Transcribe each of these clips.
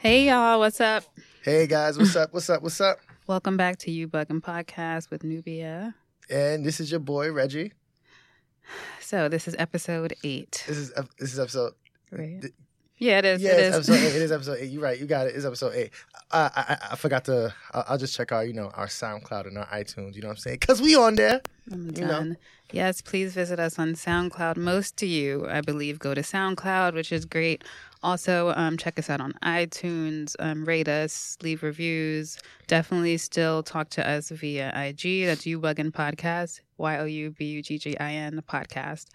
Hey y'all, what's up? Hey guys, what's up? What's up? What's up? Welcome back to You Buggin Podcast with Nubia. And this is your boy Reggie. So this is episode eight. This is this is episode. Right? th- Yeah, it is. Yeah, it it's is. episode eight. It is episode eight. You're right. You got it. It's episode eight. I I, I, I forgot to. I'll, I'll just check our you know our SoundCloud and our iTunes. You know what I'm saying? Cause we on there. I'm you know. done. Yes, please visit us on SoundCloud. Most of you, I believe, go to SoundCloud, which is great. Also, um, check us out on iTunes, um, rate us, leave reviews. Definitely still talk to us via IG. That's You Buggin Podcast, Y O U B U G G I N Podcast.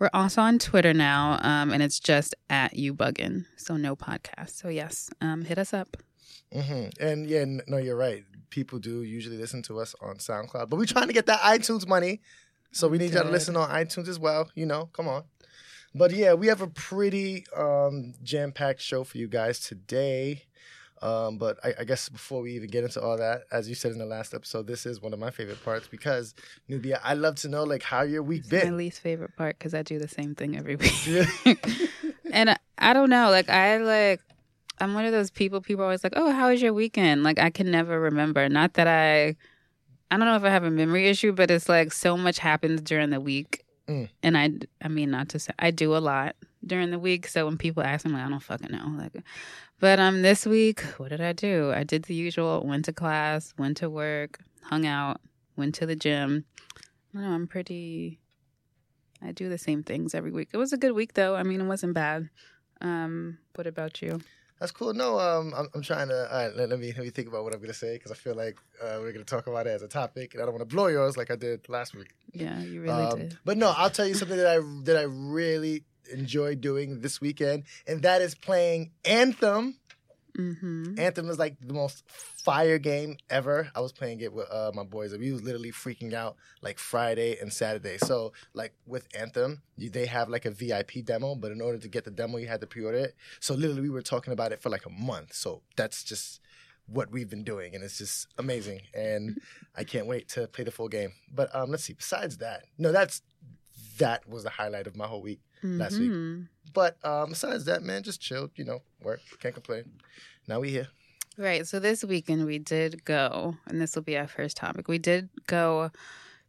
We're also on Twitter now, um, and it's just at You Buggin, so no podcast. So yes, um, hit us up. hmm And yeah, no, you're right. People do usually listen to us on SoundCloud, but we're trying to get that iTunes money, so we need y'all to listen on iTunes as well. You know, come on. But yeah, we have a pretty um, jam-packed show for you guys today. Um, but I, I guess before we even get into all that, as you said in the last episode, this is one of my favorite parts because Nubia, I love to know like how your week It's my been. least favorite part because I do the same thing every week. Yeah. and I, I don't know, like I like I'm one of those people. People are always like, "Oh, how was your weekend?" Like I can never remember. Not that I, I don't know if I have a memory issue, but it's like so much happens during the week, Mm. and I, I mean, not to say I do a lot during the week. So when people ask me, like, I don't fucking know. Like, but um, this week, what did I do? I did the usual. Went to class, went to work, hung out, went to the gym. I know, I'm pretty. I do the same things every week. It was a good week though. I mean, it wasn't bad. Um, what about you? That's cool. No, um, I'm, I'm trying to. All right, let, let me let me think about what I'm gonna say because I feel like uh, we're gonna talk about it as a topic, and I don't want to blow yours like I did last week. Yeah, you really Um, did. But no, I'll tell you something that I that I really enjoy doing this weekend, and that is playing Anthem. Mm-hmm. Anthem is like the most fire game ever. I was playing it with uh, my boys, we was literally freaking out like Friday and Saturday. So like with Anthem, you, they have like a VIP demo, but in order to get the demo, you had to pre-order it. So literally, we were talking about it for like a month. So that's just what we've been doing, and it's just amazing. And I can't wait to play the full game. But um, let's see. Besides that, no, that's that was the highlight of my whole week. Last week. Mhm. But um, besides that, man, just chilled. You know, work. Can't complain. Now we here. Right. So this weekend we did go, and this will be our first topic. We did go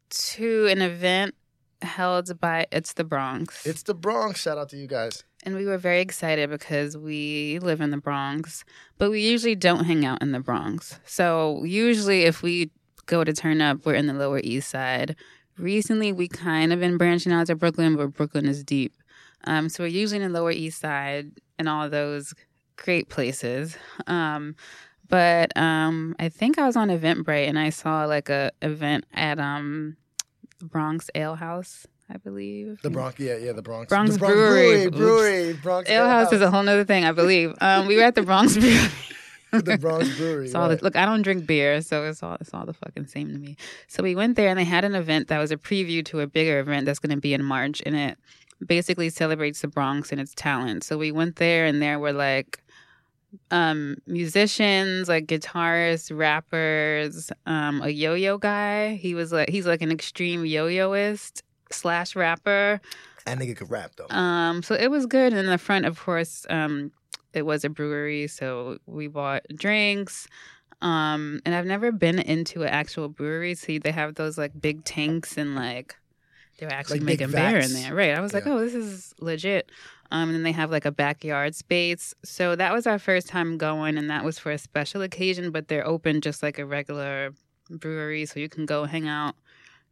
to an event held by It's the Bronx. It's the Bronx. Shout out to you guys. And we were very excited because we live in the Bronx, but we usually don't hang out in the Bronx. So usually, if we go to turn up, we're in the Lower East Side. Recently, we kind of been branching out to Brooklyn, but Brooklyn is deep. Um, so we're usually in the Lower East Side and all those great places. Um, but um, I think I was on Eventbrite and I saw like a event at um, Bronx Ale House, I believe. The Bronx. Yeah, yeah, the Bronx. Bronx the Brewery. Brewery. Brewery. Bronx Ale House is a whole nother thing, I believe. Um, we were at the Bronx Brewery. the Bronx Brewery. It's all right. the, look, I don't drink beer, so it's all it's all the fucking same to me. So we went there and they had an event that was a preview to a bigger event that's going to be in March, and it basically celebrates the Bronx and its talent. So we went there, and there were like um musicians like guitarists rappers um a yo-yo guy he was like he's like an extreme yo-yoist slash rapper That nigga could rap though. um, so it was good. And in the front, of course, um, it was a brewery, so we bought drinks. Um, and I've never been into an actual brewery, so they have those like big tanks and like they were actually Like making beer in there, right? I was like, Yeah. oh, this is legit. Um, and then they have like a backyard space. So that was our first time going, and that was for a special occasion. But they're open just like a regular brewery, so you can go hang out,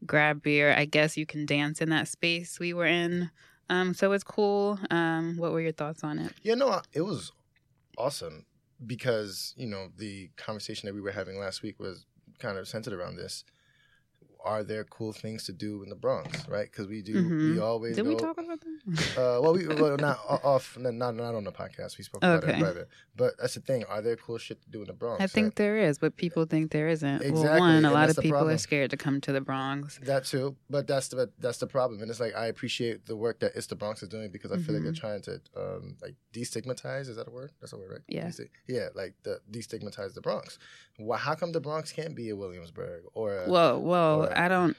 grab beer. I guess you can dance in that space we were in. Um, so it's cool. Um, what were your thoughts on it? Yeah, no, it was awesome because you know the conversation that we were having last week was kind of centered around this. Are there cool things to do in the Bronx, right? Because we do, we Mhm. always Did go. we talk about that? Uh, well, we well, not off, not not on the podcast. We spoke about it Okay. private. But that's the thing. Are there cool shit to do in the Bronx? I think right? there is, but people think there isn't. Well, Exactly, one, a lot of people problem. are scared to come to the Bronx. that too. But that's the that's the problem. And it's like I appreciate the work that It's the Bronx is doing because I feel like they're Mhm. trying to um, like destigmatize. Is that a word? That's a word, right? Yeah. Desti- yeah, like the destigmatize the Bronx. Why? How come the Bronx can't be a Williamsburg or a, Whoa, whoa! I don't.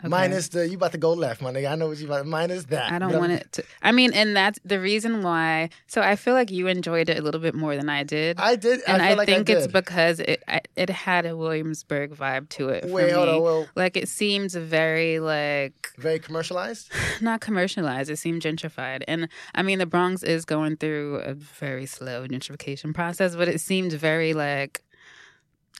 Okay. Minus the you about to go left, my nigga. I know what you about. Minus that. I don't But I'm- want it to. I mean, and that's the reason why. So I feel like you enjoyed it a little bit more than I did. I did. and I, I, like think I it's because it I, it had a Williamsburg vibe to it. For Wait, hold me. on. Well, Like it seems very like very commercialized. not commercialized. It seemed gentrified, and I mean the Bronx is going through a very slow gentrification process, but it seemed very like.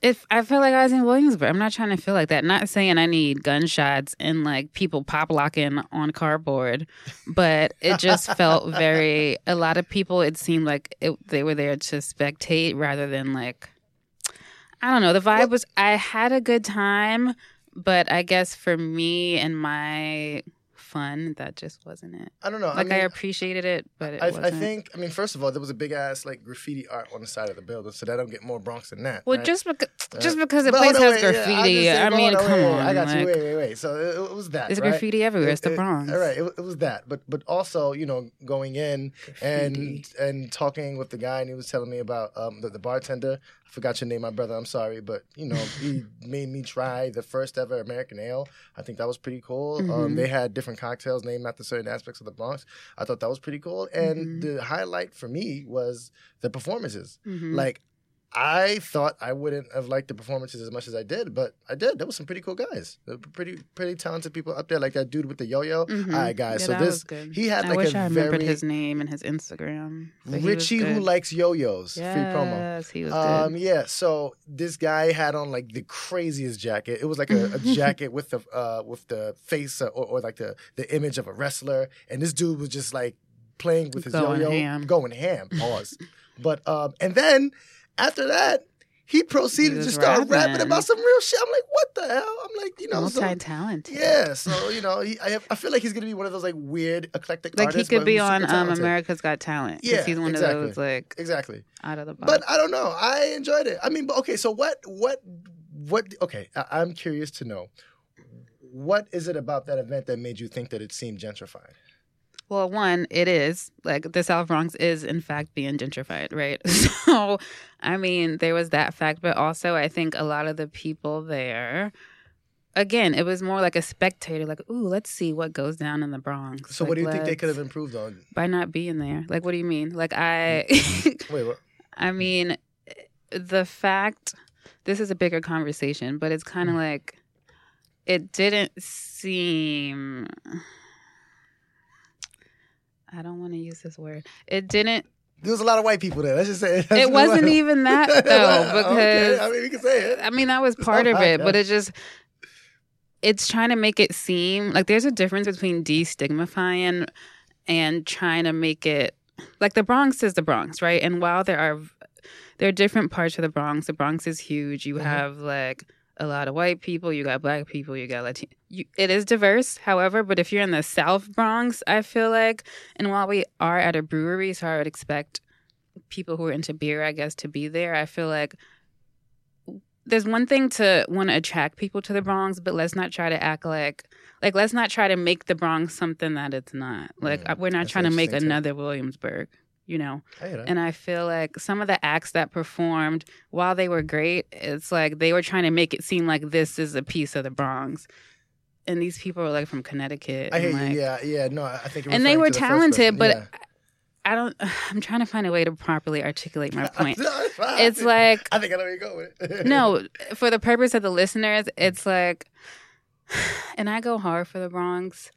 If I felt like I was in Williamsburg, I'm not trying to feel like that. Not saying I need gunshots and like people pop locking on cardboard, but it just felt very. A lot of people, it seemed like it, they were there to spectate rather than like. I don't know. The vibe was. I had a good time, but I guess for me and my fun, that just wasn't it. I don't know. Like I, I, appreciated it, but it I, wasn't. I think. I mean, first of all, there was a big ass like graffiti art on the side of the building, so that don't get more Bronx than that. Well, right? just because Uh, just because the place hold has wait, yeah, I'm graffiti, saying, I mean, hold on, come wait, on, wait, I got like, you. Wait, wait, wait. So it, it was that. there's right? graffiti everywhere. It's the It- it- Bronx. all right, it, it was that, but but also you know going in and and talking with the guy, and he was telling me about um, the, the bartender. I forgot your name, my brother. I'm sorry, but you know he made me try the first ever American ale. I think that was pretty cool. Um, Mhm. they had different cocktails named after certain aspects of the Bronx. I thought that was pretty cool. And Mhm. the highlight for me was the performances. Mhm. Like. I thought I wouldn't have liked the performances as much as I did, but I did. There was some pretty cool guys, pretty pretty talented people up there, like that dude with the yo-yo. Mhm. All right, guys. Yeah, so this was good. he had I like wish a I remembered very his name and his Instagram. but he was Richie who likes yo-yos. Free promo. Yes, he was Um, good. yeah. So this guy had on like the craziest jacket. It was like a, a jacket with the uh with the face uh, or, or like the the image of a wrestler, and this dude was just like playing with his Going yo-yo, ham. going ham. Pause. but um, and then after that. He proceeded He to start rapping. rapping. about some real shit. I'm like, what the hell? I'm like, you know, so, Multi-talented. yeah. So you know, he, I, I feel like he's gonna be one of those like weird eclectic Like he could be on um. America's Got Talent. Yeah, he's one exactly. of those like Exactly. out of the box. But I don't know. I enjoyed it. I mean, but okay. So what? What? What? Okay. I, I'm curious to know. What is it about that event that made you think that it seemed gentrified? Well, one, it is like the South Bronx is in fact being gentrified, right? So, I mean, there was that fact, but also I think a lot of the people there, again, it was more like a spectator, like, ooh, let's see what goes down in the Bronx. So, what do you think they could have improved on? by not being there? Like, what do you mean? Like, I, Wait, what? I mean, the fact this is a bigger conversation, but it's kind of Mm. like it didn't seem. I don't want to use this word. It didn't. There was a lot of white people there. Let's just say It wasn't even that though, Okay, because I mean, we can say it. I mean that was part of it, but it just it's trying to make it seem like there's a difference between destigmatizing and trying to make it like the Bronx is the Bronx, right? And while there are there are different parts of the Bronx, the Bronx is huge. You Mhm. have like a lot of white people, you got black people, you got Latino. You, it is diverse, however, but if you're in the South Bronx, I feel like, and while we are at a brewery, so I would expect people who are into beer, I guess, to be there. I feel like there's one thing to want to attract people to the Bronx, but let's not try to act like like let's not try to make the Bronx something that it's not. Like Mm, we're not trying to make another Williamsburg, you know. I. And I feel like some of the acts that performed, while they were great, it's like they were trying to make it seem like this is a piece of the Bronx. And these people are like from Connecticut. I hear like, you. Yeah, yeah. No, I think. And they were talented, but I don't I'm trying to find a way to properly articulate my point. It's. It's like I think I know where you go with it. no, for the purpose of the listeners, it's like, and I go hard for the Bronx,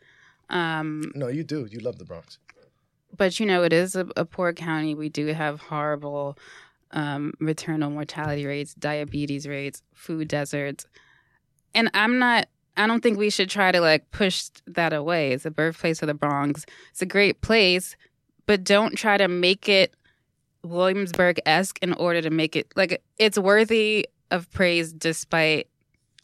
um, no, you do. You love the Bronx. But you know it is a, a poor county. We do have horrible um, maternal mortality rates, diabetes rates, food deserts, and I'm not. I don't think we should try to like push that away. It's the birthplace of the Bronx. It's a great place, but don't try to make it Williamsburg esque in order to make it like it's worthy of praise despite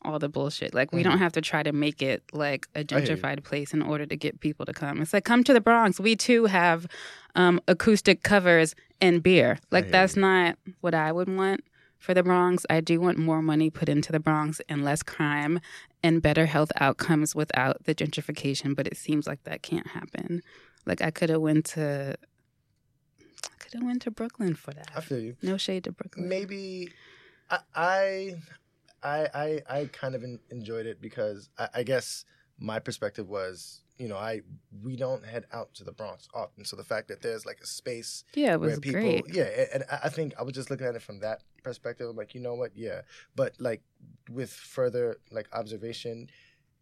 all the bullshit. Like we Mhm. don't have to try to make it like a gentrified place in order to get people to come. It's like come to the Bronx. We too have um, acoustic covers and beer. Like that's you. not what I would want for the Bronx. I do want more money put into the Bronx and less crime and better health outcomes without the gentrification. But it seems like that can't happen. Like I could have went to. I could have went to Brooklyn for that. I feel you. No shade to Brooklyn. maybe I I I I, I kind of en- enjoyed it because I, I guess my perspective was, you know, I we don't head out to the Bronx often, so the fact that there's like a space Yeah, it was where people, great. yeah, and I- think I was just looking at it from that perspective. I'm like, you know what, yeah, but like with further like observation,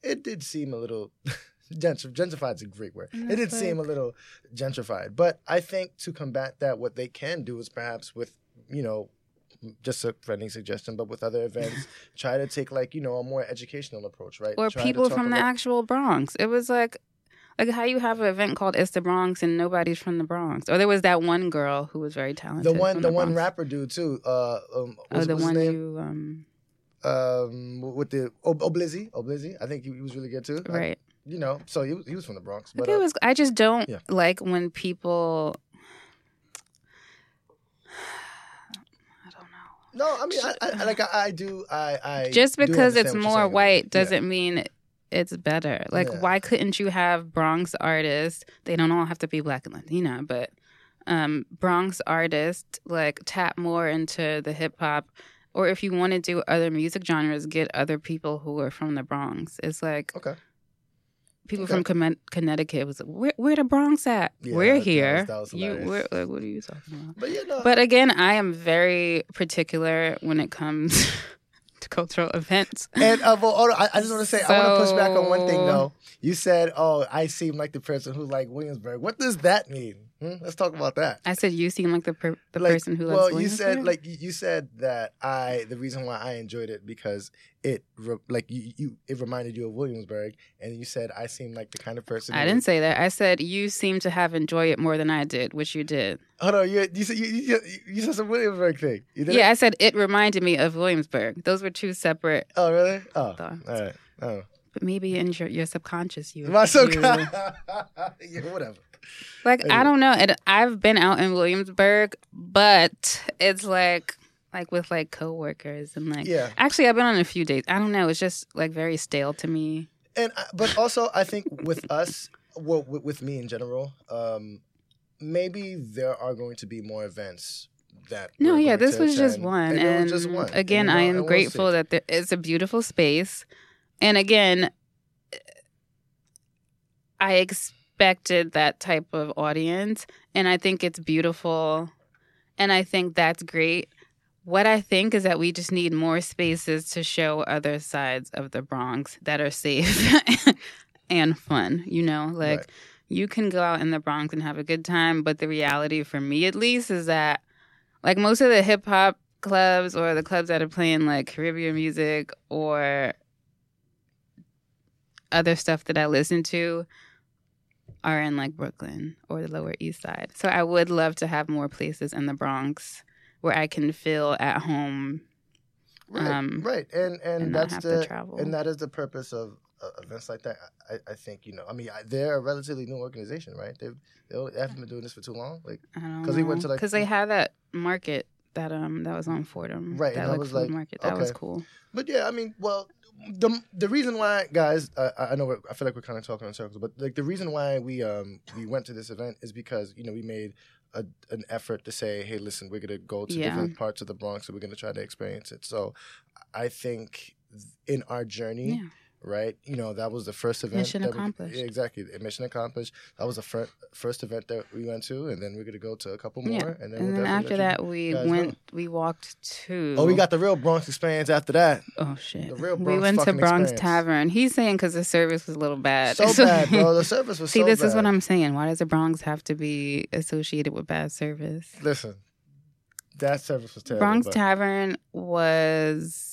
it did seem a little. Gentr- gentrified is a great word. Mm, it did it's seem a little gentrified, but I think to combat that, what they can do is perhaps with you know just a friendly suggestion, but with other events, try to take like you know a more educational approach, right? or Try people from the actual Bronx. It was like like how you have an event called It's the Bronx and nobody's from the Bronx. Or there was that one girl who was very talented. the one from the, one rapper dude too. Uh, um, Oh, the one you um um with the Ob- Oblizzy Oblizzy. I think he, he was really good too. I- right. you know, so he was, he was from the Bronx, I but think uh, it was I just don't yeah. like when people I don't know. No, I mean, I, I like I, I do I I Just do because it's understand what you're more white Yeah. doesn't mean it's better. Like Yeah. why couldn't you have Bronx artists? They don't all have to be black and Latina, but um Bronx artists like tap more into the hip hop or if you want to do other music genres, get other people who are from the Bronx. It's like Okay. People Okay. from Conne- Connecticut was like, where, where the Bronx at? Yeah, We're that was- here. that was you, where, like, what are you talking about? But yeah, no, But again, I am very particular when it comes to cultural events. And uh, well, on, I, I just want to say I want to push back on one thing though. You said, "Oh, I seem like the person who like Williamsburg." What does that mean? Hmm? Let's talk about that. I said you seem like the per- the Like, person who well, loves you said like you- said that I the reason why I enjoyed it because it re- like you, you it reminded you of Williamsburg, and you said I seem like the kind of person. I didn't would- say that. I said you seem to have enjoyed it more than I did, which you did. Hold on, you you said you, you, you said some Williamsburg thing. Yeah, I said it reminded me of Williamsburg. Those were two separate, Oh, really? Oh, all Thoughts. right. Oh, but maybe in your, your subconscious you. my you- yeah, whatever. Like Anyway. I don't know. And I've been out in Williamsburg, but it's like like with like coworkers and like Yeah. actually I've been on a few dates. I don't know. It's just like very stale to me. and I- but also I think with us, well, with, with me in general, um, maybe there are going to be more events that. No, yeah, this was just one, and, and, was just one. again, And, I am grateful that there it's a beautiful space, and again, I expected that type of audience, and I think it's beautiful, and I think that's great. What I think is that we just need more spaces to show other sides of the Bronx that are safe and fun. You know, like Right. you can go out in the Bronx and have a good time, but the reality for me at least is that like most of the hip hop clubs or the clubs that are playing like Caribbean music or other stuff that I listen to are in like Brooklyn or the Lower East Side. So I would love to have more places in the Bronx where I can feel at home Right, um, right, and and, and that's the and that is the purpose of uh, events like that. I, I think you know. I mean, I, they're a relatively new organization, right? They've they they haven't been doing this for too long. Like, I don't 'Cause we went to, like- because they had that market that um that was on Fordham, Right, That that like was food like- market that was cool. But yeah, I mean, well, the the reason why, guys, uh, I I know I feel like we're kind of talking in circles, but like the reason why we um we went to this event is because you know we made a, an effort to say, hey, listen, we're gonna go to Yeah. different parts of the Bronx, and we're gonna try to experience it. So, I think in our journey. Yeah. Right, you know that was the first event. Mission that we- accomplished. yeah, exactly, mission accomplished. That was the fir- first event that we went to, and then we're gonna go to a couple more, Yeah. and then, And then after that, we went. know. We walked to. Oh, we got the real Bronx experience after that. Oh shit! the real Bronx. we went to Bronx experience. Tavern. He's saying because the service was a little bad. So bad, bro. The service was so bad. See, so this bad. is what I'm saying. Why does the Bronx have to be associated with bad service? Listen, that service was terrible. Bronx but- Tavern was.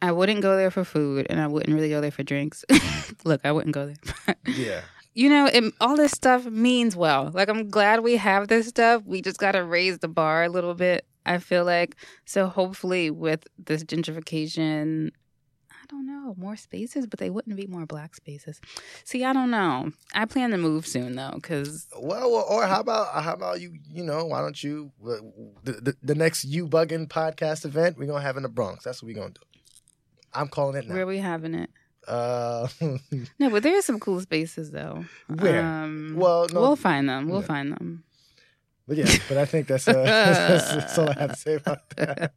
I wouldn't go there for food, and I wouldn't really go there for drinks. Look, I wouldn't go there. yeah, you know, it, all this stuff means well. Like, I'm glad we have this stuff. We just got to raise the bar a little bit. I feel like so. Hopefully, with this gentrification, I don't know more spaces, but they wouldn't be more black spaces. See, I don't know. I plan to move soon though, because Well, or, how about how about you? You know, why don't you the the, the next you bugging podcast event we're gonna have in the Bronx? That's what we're gonna do. I'm calling it where now. are we having it? Uh, No, but there are some cool spaces though. where? Um, Well, no- we'll find them. We'll Yeah. find them. but yeah, but I think that's, uh, that's, that's all I have to say about that.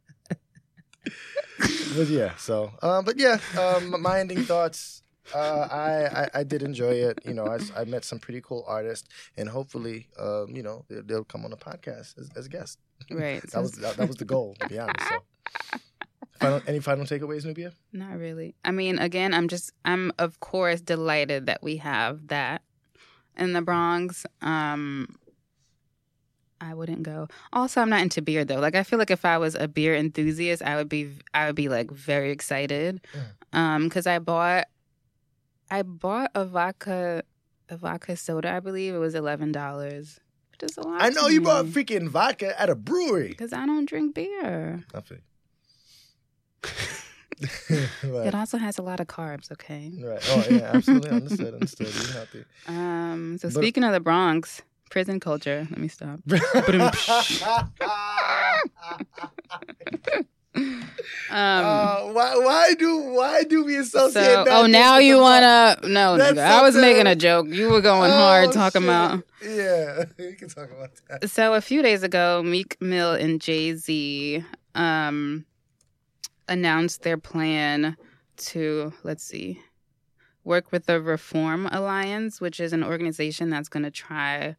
but yeah, so um, but yeah, um, my ending thoughts. Uh, I, I I did enjoy it. You know, I met some pretty cool artists, and hopefully, um, you know, they'll, they'll come on the podcast as, as guests. Right. That was that, that was the goal, to be honest. So, final, any final takeaways, Nubia? Not really. I mean, again, I'm just, I'm of course delighted that we have that in the Bronx. Um, I wouldn't go. Also, I'm not into beer though. Like, I feel like if I was a beer enthusiast, I would be, I would be like very excited. Um, because I bought, I bought a vodka, a vodka soda. I believe it was eleven dollars. But it's a lot. I know you bought Mm. freaking vodka at a brewery. because I don't drink beer. I It also has a lot of carbs. Okay. right. Oh yeah, absolutely understood. Understood. You're healthy. Um. So But- speaking of the Bronx, prison culture. Let me stop. Um. Uh, why? Why do? Why do we associate so, that? oh, now you wanna? No, That's nigga, I was making a joke. You were going Oh, hard talking shit. about. Yeah, you can talk about that. So a few days ago, Meek Mill and Jay Z um, announced their plan to let's see, work with the Reform Alliance, which is an organization that's going to try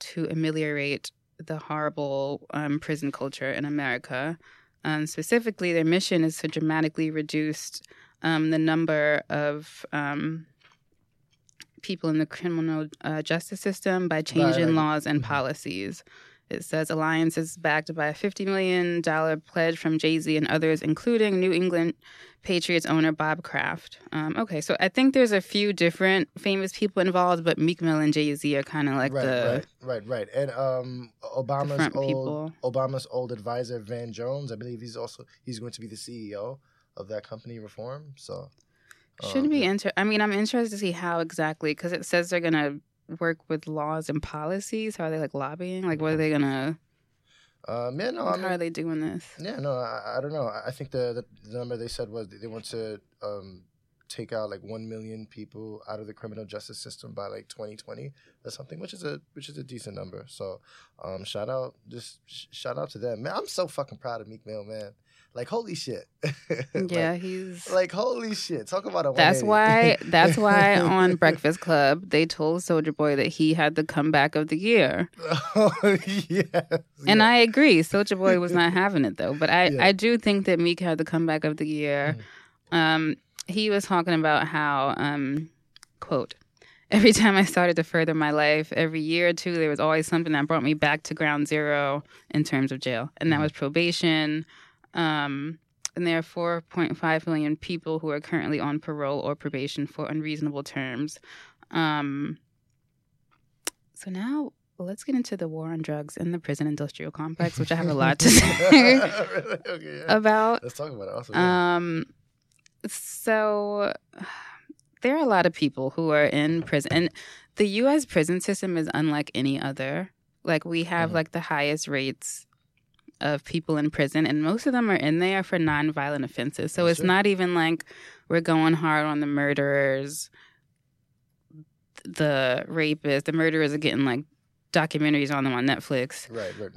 to ameliorate the horrible um, prison culture in America. Um, specifically, their mission is to dramatically reduce um, the number of um, people in the criminal uh, justice system by changing right. laws and Mhm. policies. It says Alliance is backed by a $50 million pledge from Jay Z and others, including New England Patriots owner Bob Kraft. Um, okay, so I think there's a few different famous people involved, but Meek Mill and Jay Z are kind of like right, the. right, right, right. And um, Obama's old people. Obama's old advisor Van Jones, I believe he's also he's going to be the CEO of that company, Reform. So Should um, be yeah. inter. I mean, I'm interested to see how exactly because it says they're gonna work with laws and policies. How are they like lobbying? Like, what are they gonna? Um, yeah, no, I how are they doing this? Yeah, no, I, I don't know. I I think the, the the number they said was they want to um, take out like one million people out of the criminal justice system by like 2020 or something, which is a which is a decent number. So, um, shout out, just sh- shout out to them, man. I'm so fucking proud of Meek Mill, man. Like holy shit. Like- yeah, he's. Like, holy shit. Talk about a that's why. That's why on Breakfast Club they told Soulja Boy that he had the comeback of the year, oh, yes. and yeah. I agree. Soulja Boy was not having it though, but I Yeah. I do think that Meek had the comeback of the year. Um, he was talking about how um, quote. Every time I started to further my life, every year or two, there was always something that brought me back to ground zero in terms of jail. And that Mhm. was probation. Um, and there are 4.5 million people who are currently on parole or probation for unreasonable terms. Um, so now let's get into the war on drugs in the prison industrial complex, which I have a lot to say Really? okay, yeah. about. Let's talk about it. Also, yeah. Um, so there are a lot of people who are in prison, and the U.S. prison system is unlike any other. Like we have Mhm. like the highest rates of people in prison, and most of them are in there for nonviolent offenses. So That's it's true. not even like we're going hard on the murderers, the rapists. The murderers are getting like documentaries on them on Netflix. right, right.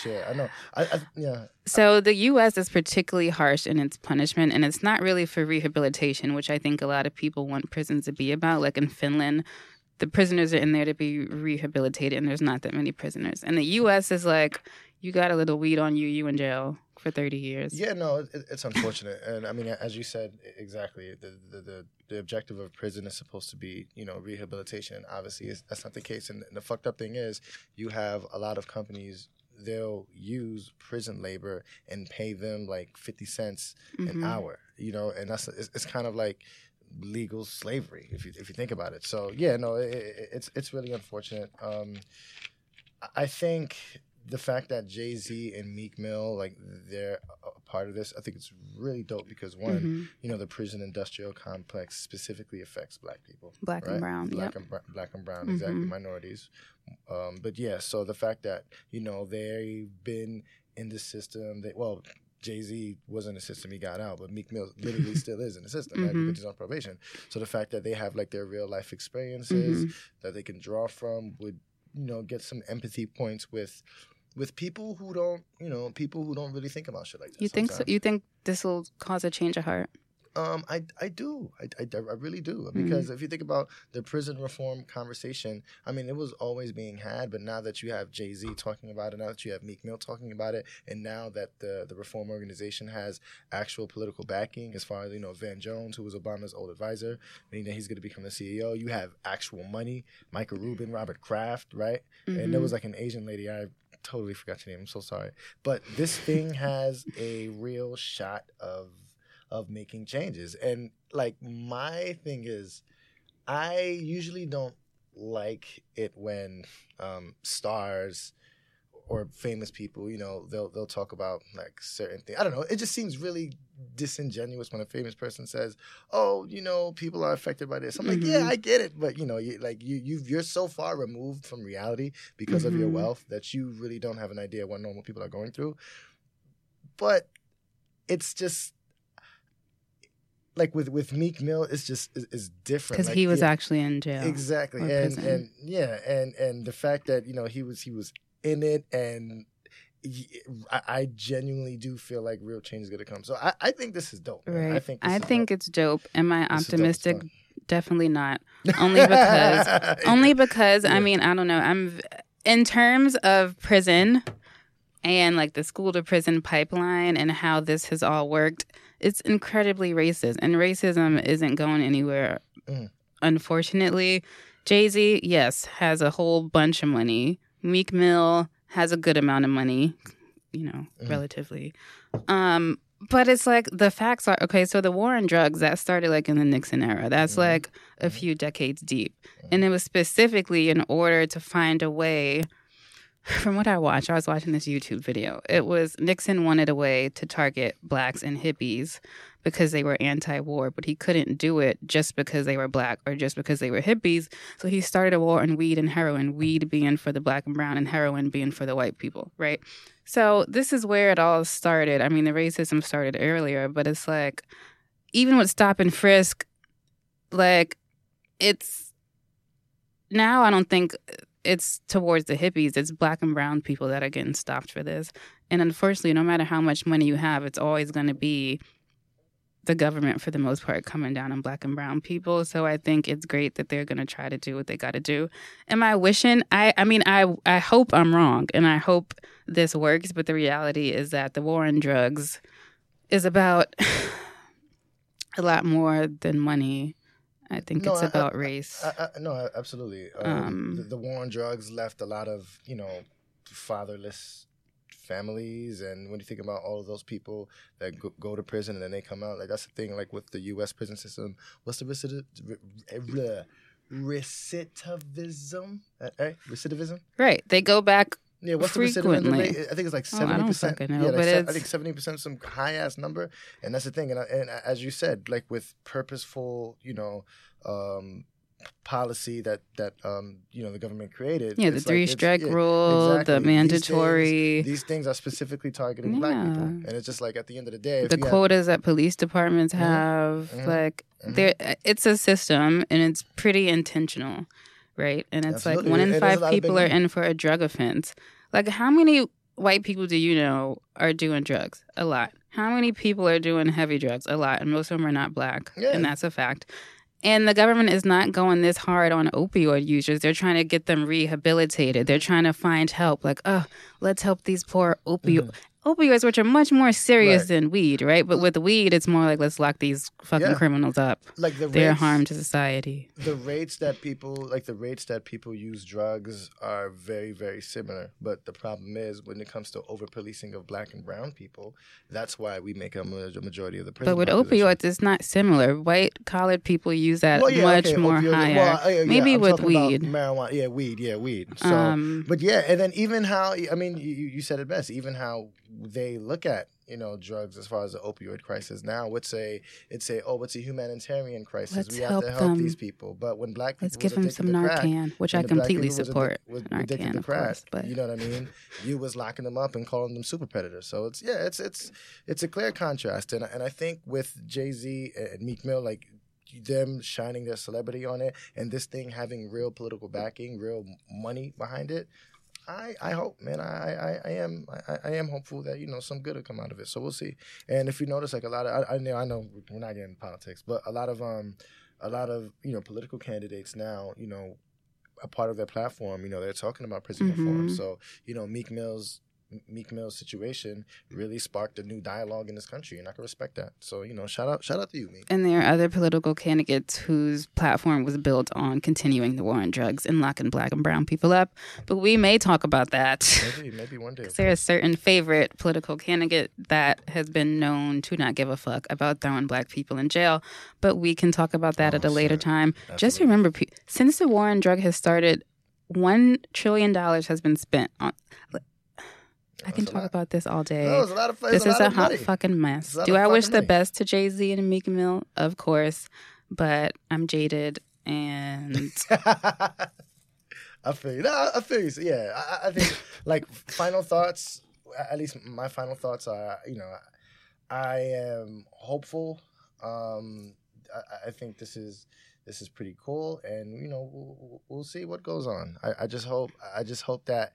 Shit, I know. I, I yeah. So the U.S. is particularly harsh in its punishment, and it's not really for rehabilitation, which I think a lot of people want prisons to be about. Like in Finland, the prisoners are in there to be rehabilitated, and there's not that many prisoners. And the U.S. is like, you got a little weed on you, you in jail for 30 years. Yeah, no, it, it's unfortunate, and I mean, as you said, exactly. The, the the the objective of prison is supposed to be, you know, rehabilitation. And obviously, that's not the case. And the fucked up thing is, you have a lot of companies. They'll use prison labor and pay them like fifty cents an Mhm. hour, you know, and that's it's, it's kind of like legal slavery if you if you think about it. So yeah, no, it, it, it's it's really unfortunate. Um, I think the fact that Jay Z and Meek Mill like they're a part of this, I think it's really dope because one, Mhm. you know, the prison industrial complex specifically affects Black people Black right? and brown. black Yep. and br- black and brown, exactly Mhm. minorities. Um, but yeah, so the fact that you know they've been in the system, they well. Jay Z was in the system; he got out, but Meek Mill literally still is in the system, right? Mhm. Because he's on probation. So the fact that they have like their real life experiences Mhm. that they can draw from would, you know, get some empathy points with, with people who don't, you know, people who don't really think about shit like this. You think so? You think this will cause a change of heart? Um, I I do. I, I, I really do Mm-hmm. because if you think about the prison reform conversation, I mean, it was always being had, but now that you have Jay Z talking about it, now that you have Meek Mill talking about it, and now that the the reform organization has actual political backing, as far as you know, Van Jones, who was Obama's old advisor, meaning that he's going to become the CEO. You have actual money, Michael Rubin, Robert Kraft, right? And there Mhm. was like an Asian lady. I totally forgot your name. I'm so sorry. But this thing has a real shot of of making changes. And like my thing is, I usually don't like it when um, stars or famous people, you know, they'll they'll talk about like certain things. I don't know. It just seems really disingenuous when a famous person says, "Oh, you know, people are affected by this." I'm like, Mhm. "Yeah, I get it," but you know, you, like you you you're so far removed from reality because of your Mhm. wealth that you really don't have an idea what normal people are going through. But it's just like with with Meek Mill, it's just is, is different because Like, he was yeah, actually in jail. exactly and prison. and yeah and and the fact that you know he was he was in it and I, I genuinely do feel like real change is going to come so I, I think this is dope man. Right. I think this I think dope. it's dope. Am I This is dope as optimistic? Definitely not. Only because only because Yeah. I mean I don't know. I'm in terms of prison and like the school to prison pipeline and how this has all worked. It's incredibly racist, and racism isn't going anywhere. Mm. Unfortunately, Jay Z, yes, has a whole bunch of money. Meek Mill has a good amount of money, you know, Mhm. relatively. Um, but it's like the facts are okay. So the war on drugs that started like in the Nixon era. That's Mhm. like a Mhm. few decades deep, and it was specifically in order to find a way. From what I watched, I was watching this YouTube video. It was Nixon wanted a way to target blacks and hippies because they were anti-war, but he couldn't do it just because they were black or just because they were hippies. So he started a war on weed and heroin, weed being for the black and brown and heroin being for the white people, right? So this is where it all started. I mean, the racism started earlier, but it's like even with stop and frisk, like it's now I don't think it's towards the hippies. It's black and brown people that are getting stopped for this. And unfortunately, no matter how much money you have, it's always going to be the government for the most part coming down on black and brown people. So I think it's great that they're going to try to do what they got to do. Am I wishing? I I mean I I hope I'm wrong and I hope this works, but the reality is that the war on drugs is about a lot more than money. I think No, it's I- about I- race. I, no, absolutely. Um, Um, the, the war on drugs left a lot of you know fatherless families, and when you think about all of those people that go, go to prison and then they come out, like that's the thing. Like with the U.S. prison system, what's the recidiv- re- re- recidivism? Uh, eh? Recidivism? right. They go back Yeah, what's the recidivism Frequently. rate? I think it's like Oh, I seventy percent. yeah, like but se- I think seventy percent, some high ass number, and that's the thing. And, I, and as you said, like with purposeful, you know, um, policy that that um, you know the government created. Yeah, the it's like three it's- strike yeah, rule, exactly. the These mandatory, These things are specifically targeting black people, and it's just like at the end of the day, the you have- quotas that police departments Mhm, have. mhm, Like, mhm. there, it's a system, and it's pretty intentional, right? And it's Absolutely. like one in a five people are in for a drug offense. Like, how many white people do you know are doing drugs? A lot. How many people are doing heavy drugs? A lot, and most of them are not black, Yeah. and that's a fact. And the government is not going this hard on opioid users. They're trying to get them rehabilitated. They're trying to find help. Like, oh, let's help these poor opioid mm-hmm. Opioids, which are much more serious. Right. than weed, right? But with weed, it's more like let's lock these fucking Yeah. criminals up. like the They're rates- harm to society. the rates that people like the rates that people use drugs are very very similar but the problem is when it comes to over policing of black and brown people that's why we make a ma- majority of the prison But with opioids, it's not similar. White collared people use that Well, yeah, much okay, more opioids- higher. well, uh, yeah, Maybe I'm with weed. marijuana yeah weed yeah weed so um, but yeah and then even how i mean you, you said it best even how they look at you know drugs as far as the opioid crisis now it's a it's a oh it's a humanitarian crisis Let's we have help to help them. these people but when black people let's give them some to crack, Narcan, which I completely was support. addic- was Narcan, to of crack. course, but- You know what I mean? you was locking them up and calling them super predators. So it's yeah, it's it's it's a clear contrast, and and I think with Jay Z and Meek Mill, like them shining their celebrity on it, and this thing having real political backing, real money behind it. I, I hope, man. I, I, I am I, I am hopeful that you know some good will come out of it. So we'll see. And if you notice, like a lot of I, I know I know we're not getting politics, but a lot of um a lot of you know political candidates now, you know, a part of their platform, you know, they're talking about prison reform. Mhm. So you know, Meek Mill's Meek Mill's situation mm-hmm. really sparked a new dialogue in this country, and I can respect that. So you know, shout out shout out to you, Meek. And there are other political candidates whose platform was built on continuing the war on drugs and locking black and brown people up. But we may talk about that. Maybe maybe one day. 'Cause There's a certain favorite political candidate that has been known to not give a fuck about throwing black people in jail. But we can talk about that Oh, at a later shit. time. Just remember, since the war on drug has started, one trillion dollars has been spent on. I can talk lot. about this all day. No, it's a lot of this a is a hot money. fucking mess. Do I wish fucking the best to Jay Z and Meek Mill? Of course, but I'm jaded and I feel you. No, I- feel you. So, yeah, I- I, I think like final thoughts. At least my final thoughts are, you know, I am hopeful. Um, I, I think this is this is pretty cool, and you know, we'll, we'll see what goes on. I, I just hope. I just hope that.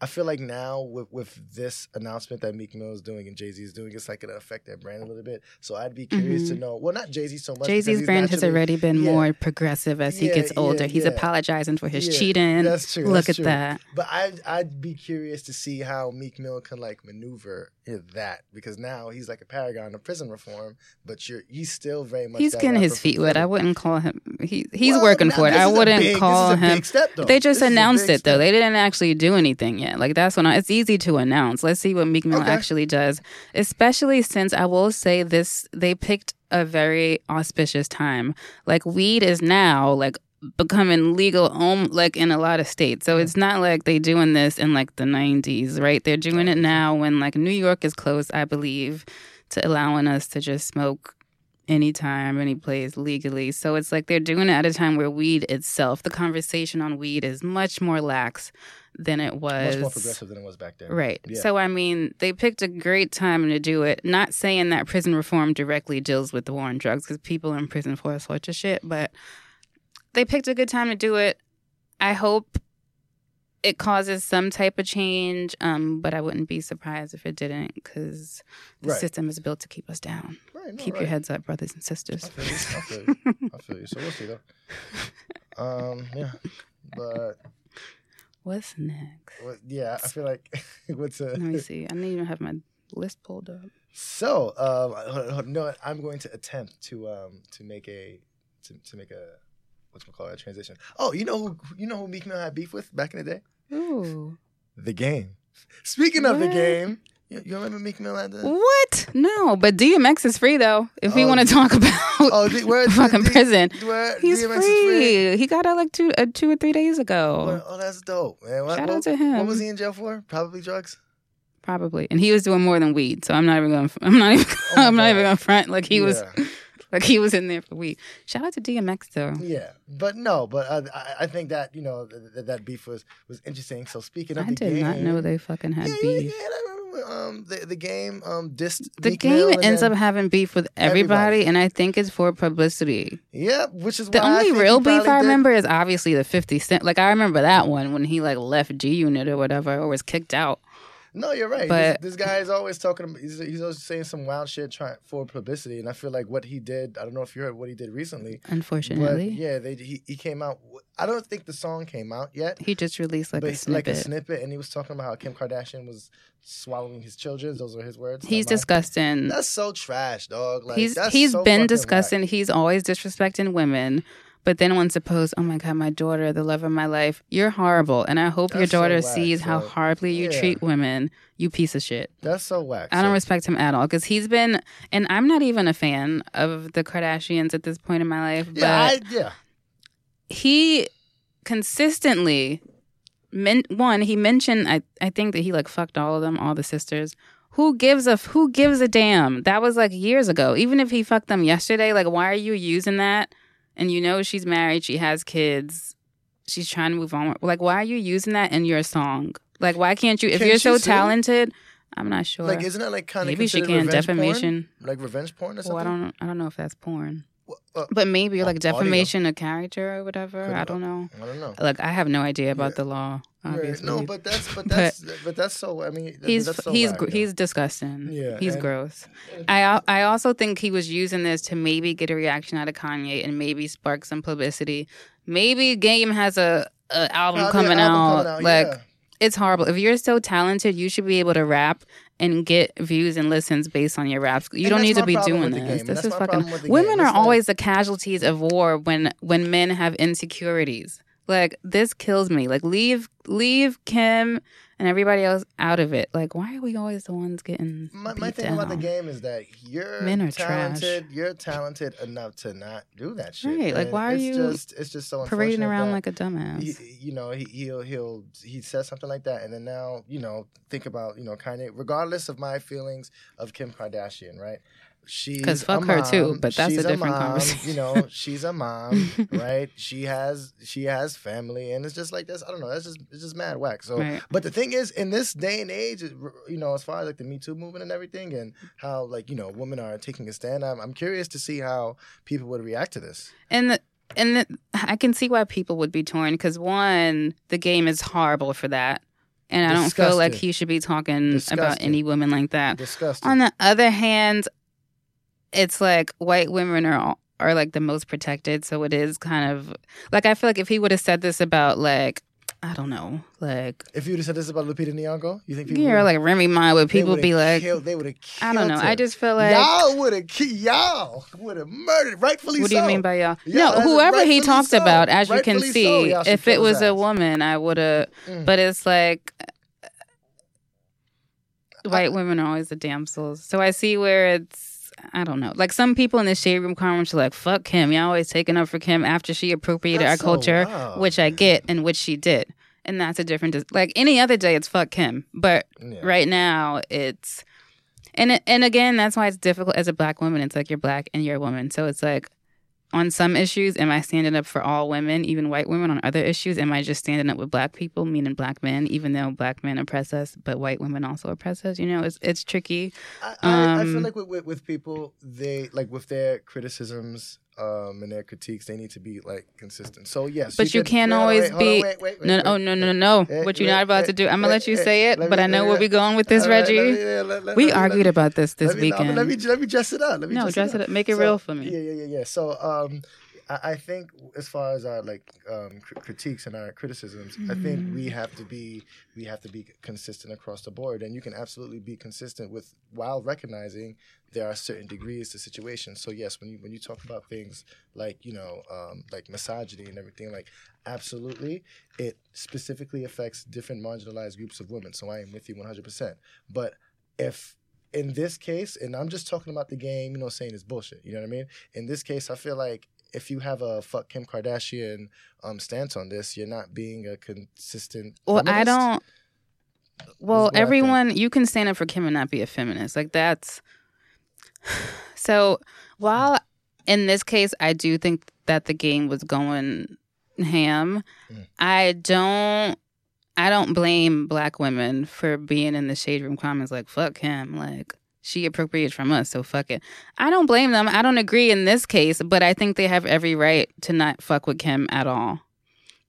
I feel like now with with this announcement that Meek Mill is doing and Jay Z is doing, it's like gonna affect their brand a little bit. So I'd be curious to mm-hmm. know. Well, not Jay Z so much. Jay Z's brand has already been yeah. more progressive as he Yeah, gets older. yeah, He's apologizing for his cheating. That's true. Look that's at true. that. But I'd I'd be curious to see how Meek Mill can like maneuver that because now he's like a paragon of prison reform, but you're he's still very much He's getting his feet wet. I wouldn't call him. He he's Well, working for it. I wouldn't big- call this is a him. step. They just This announced it though. step. They didn't actually do anything yet. Like that's when I, it's easy to announce. Let's see what Meek Mill Okay. actually does. Especially since I will say this, they picked a very auspicious time. Like weed is now like becoming legal um, like in a lot of states. So it's not like they doing this in like the 90s, right? They're doing it now when like New York is close, I believe, to allowing us to just smoke anytime, any place legally. So it's like they're doing it at a time where weed itself, the conversation on weed is much more lax than it was. much more progressive than it was back then. Right. Yeah. So, I mean, they picked a great time to do it. Not saying that prison reform directly deals with the war on drugs because people are in prison for all sorts of shit, but they picked a good time to do it. I hope it causes some type of change, um, but I wouldn't be surprised if it didn't because the Right. system is built to keep us down. Right, keep right. your heads up, brothers and I sisters. feel you. I feel you. I feel you. So we'll see though. Um, yeah, but What's next? what, yeah, I feel like what's a Let me see. I don't even have my list pulled up. So, um, no, I'm going to attempt to um to make a to, to make a what's call a transition. Oh, you know who you know who Meek Mill had beef with back in the day? Ooh. The game. Speaking of the game, you, you remember Meek Mill had the What? No, but DMX is free though. If we Oh, want to talk about oh the, where fucking the, prison, Where he's free. is He got out like two, uh, two or three days ago, Well, oh, that's dope, man. What, Shout what, out to him. What was he in jail for? Probably drugs. probably. And he was doing more than weed, so I'm not even going. I'm not even. Oh I'm not even going front like he was. Yeah. Like he was in there for weed. Shout out to DMX though. Yeah, but no, but I, I think that you know that, that beef was was interesting. So speaking of I the did game, not know they fucking had yeah, yeah, beef. yeah, I remember, um, the the game um dissed The Meek game ends up having beef with everybody, Everybody. and I think it's for publicity. yeah, which is The only real beef I did- remember is obviously the 50 Cent. Like, I remember that one when he, like, left G Unit or whatever, or was kicked out. No, you're right. But- this, this guy is always talking. He's, he's always saying some wild shit trying for publicity, and I feel like what he did. I don't know if you heard what he did recently, Unfortunately, yeah, they he, he came out. I don't think the song came out yet. he just released like but a snippet. like a snippet, and he was talking about how Kim Kardashian was swallowing his children. Those are his words. he's disgusting. That's so trash, dog. Like he's he's so been disgusting. whack. He's always disrespecting women. But then when suppose, oh my god, my daughter, the love of my life, you're horrible, and I hope your That's so daughter whack, sees how horribly you yeah. treat women. You piece of shit. That's so whack. I don't So- respect him at all because he's been, and I'm not even a fan of the Kardashians at this point in my life. Yeah, but I, yeah. he consistently men- one he mentioned I, I think that he like fucked all of them all the sisters who gives a who gives a damn that was like years ago even if he fucked them yesterday like why are you using that and you know she's married she has kids she's trying to move on. Like why are you using that in your song? Like why can't you if Can you're she so talented i'm not sure. Like, isn't that like kind of maybe she can defamation? Like revenge porn or something? well i don't i don't know if that's porn. Well, uh, but maybe like defamation of character or whatever. Could- I don't know. I don't know. Look, I have no idea about Yeah. the law. Right. Obviously. No, but that's but that's but, that's so. I mean, he's that's so he's whack, he's disgusting. Yeah, he's and- gross. I I also think he was using this to maybe get a reaction out of Kanye and maybe spark some publicity. Maybe Game has a, a album, Probably coming, an album out. coming out, Like yeah. it's horrible. If you're so talented, you should be able to rap and get views and listens based on your raps. You And don't need to be doing this. game. This That's is fucking. problem with the Women game. are like- always the casualties of war when when men have insecurities. Like this kills me. Like leave leave Kim and everybody else out of it. Like why are we always the ones getting My, my thing down? about the game is that you're Men are talented. You're talented enough to not do that shit. Right, like, And why are it's you Just, it's just so parading around like a dumbass. he, you know, he, he'll he'll he says something like that, and then now you know think about you know Kanye. Regardless of my feelings of Kim Kardashian, right? She's 'Cause fuck a her too, but that's a She's different mom, conversation. You know, she's a mom, right? She has she has family, and it's just like this. I don't know. That's just it's just mad whack. So, Right. but the thing is, in this day and age, you know, as far as like the Me Too movement and everything, and how like you know women are taking a stand, I'm, I'm curious to see how people would react to this. And the, and the, I can see why people would be torn because one, the game is horrible for that, and I don't feel like Disgusting. he should be talking about any women like that. Disgusting. On the other hand, it's like white women are all- are like the most protected, so it is kind of like I feel like if he would have said this about like I don't know, like if you would have said this about Lupita Nyong'o, you think people yeah, like Remy Ma, would people be like, killed, they would have I don't know. killed I just feel like. y'all would have ki- y'all would have murdered, rightfully What do you mean by y'all? Yeah, no, whoever he talked so. about, as you can Rightfully so, see, if it was a woman, I would have. Mm. But it's like white women are always the damsels. So I see where it's. I don't know. Like some people in the shade room comments are like, "Fuck Kim." Y'all always taking up for Kim after she appropriated That's our so culture, wild. which I get, and which she did. And that's a different. dis- Like any other day, it's fuck Kim. But Yeah. right now, it's. And and again, that's why it's difficult as a black woman. It's like you're black and you're a woman, so it's like on some issues, am I standing up for all women, even white women? On other issues, am I just standing up with black people, meaning black men, even though black men oppress us, but white women also oppress us? You know, it's it's tricky. I, I, I feel Um, like with, with, with people, they like with their criticisms um, and their critiques, they need to be like consistent. So yes, But you can- can't wait, hold on, always wait, hold on, be- No, oh no, no, no, no! Eh, What you're not about to eh, do? I'm gonna eh, let you eh, say it, but me- I know where me- we going with this, Reggie. let me- let- let- we argued about this this weekend. Let me let me dress it up. Let me no, dress, it up, make it real for me. Yeah, yeah, yeah, yeah. So, um, I, I think as far as our like um, cr- critiques and our criticisms, I think Mm-hmm. we have to be we have to be consistent across the board, and you can absolutely be consistent with while recognizing there are certain degrees to situations. So yes, when you when you talk about things like you know um, like misogyny and everything, like absolutely, it specifically affects different marginalized groups of women. So I am with you one hundred percent. But if in this case, and I'm just talking about the game, you know, saying it's bullshit. You know what I mean? In this case, I feel like if you have a fuck Kim Kardashian um, stance on this, you're not being a consistent. Well, I don't. Well, what I think. everyone, you can stand up for Kim and not be a feminist. Like that's. So while in this case, I do think that the game was going ham. Mm. I don't. I don't blame black women for being in the shade room comments like "fuck him," like she appropriated from us, so fuck it. I don't blame them. I don't agree in this case, but I think they have every right to not fuck with Kim at all.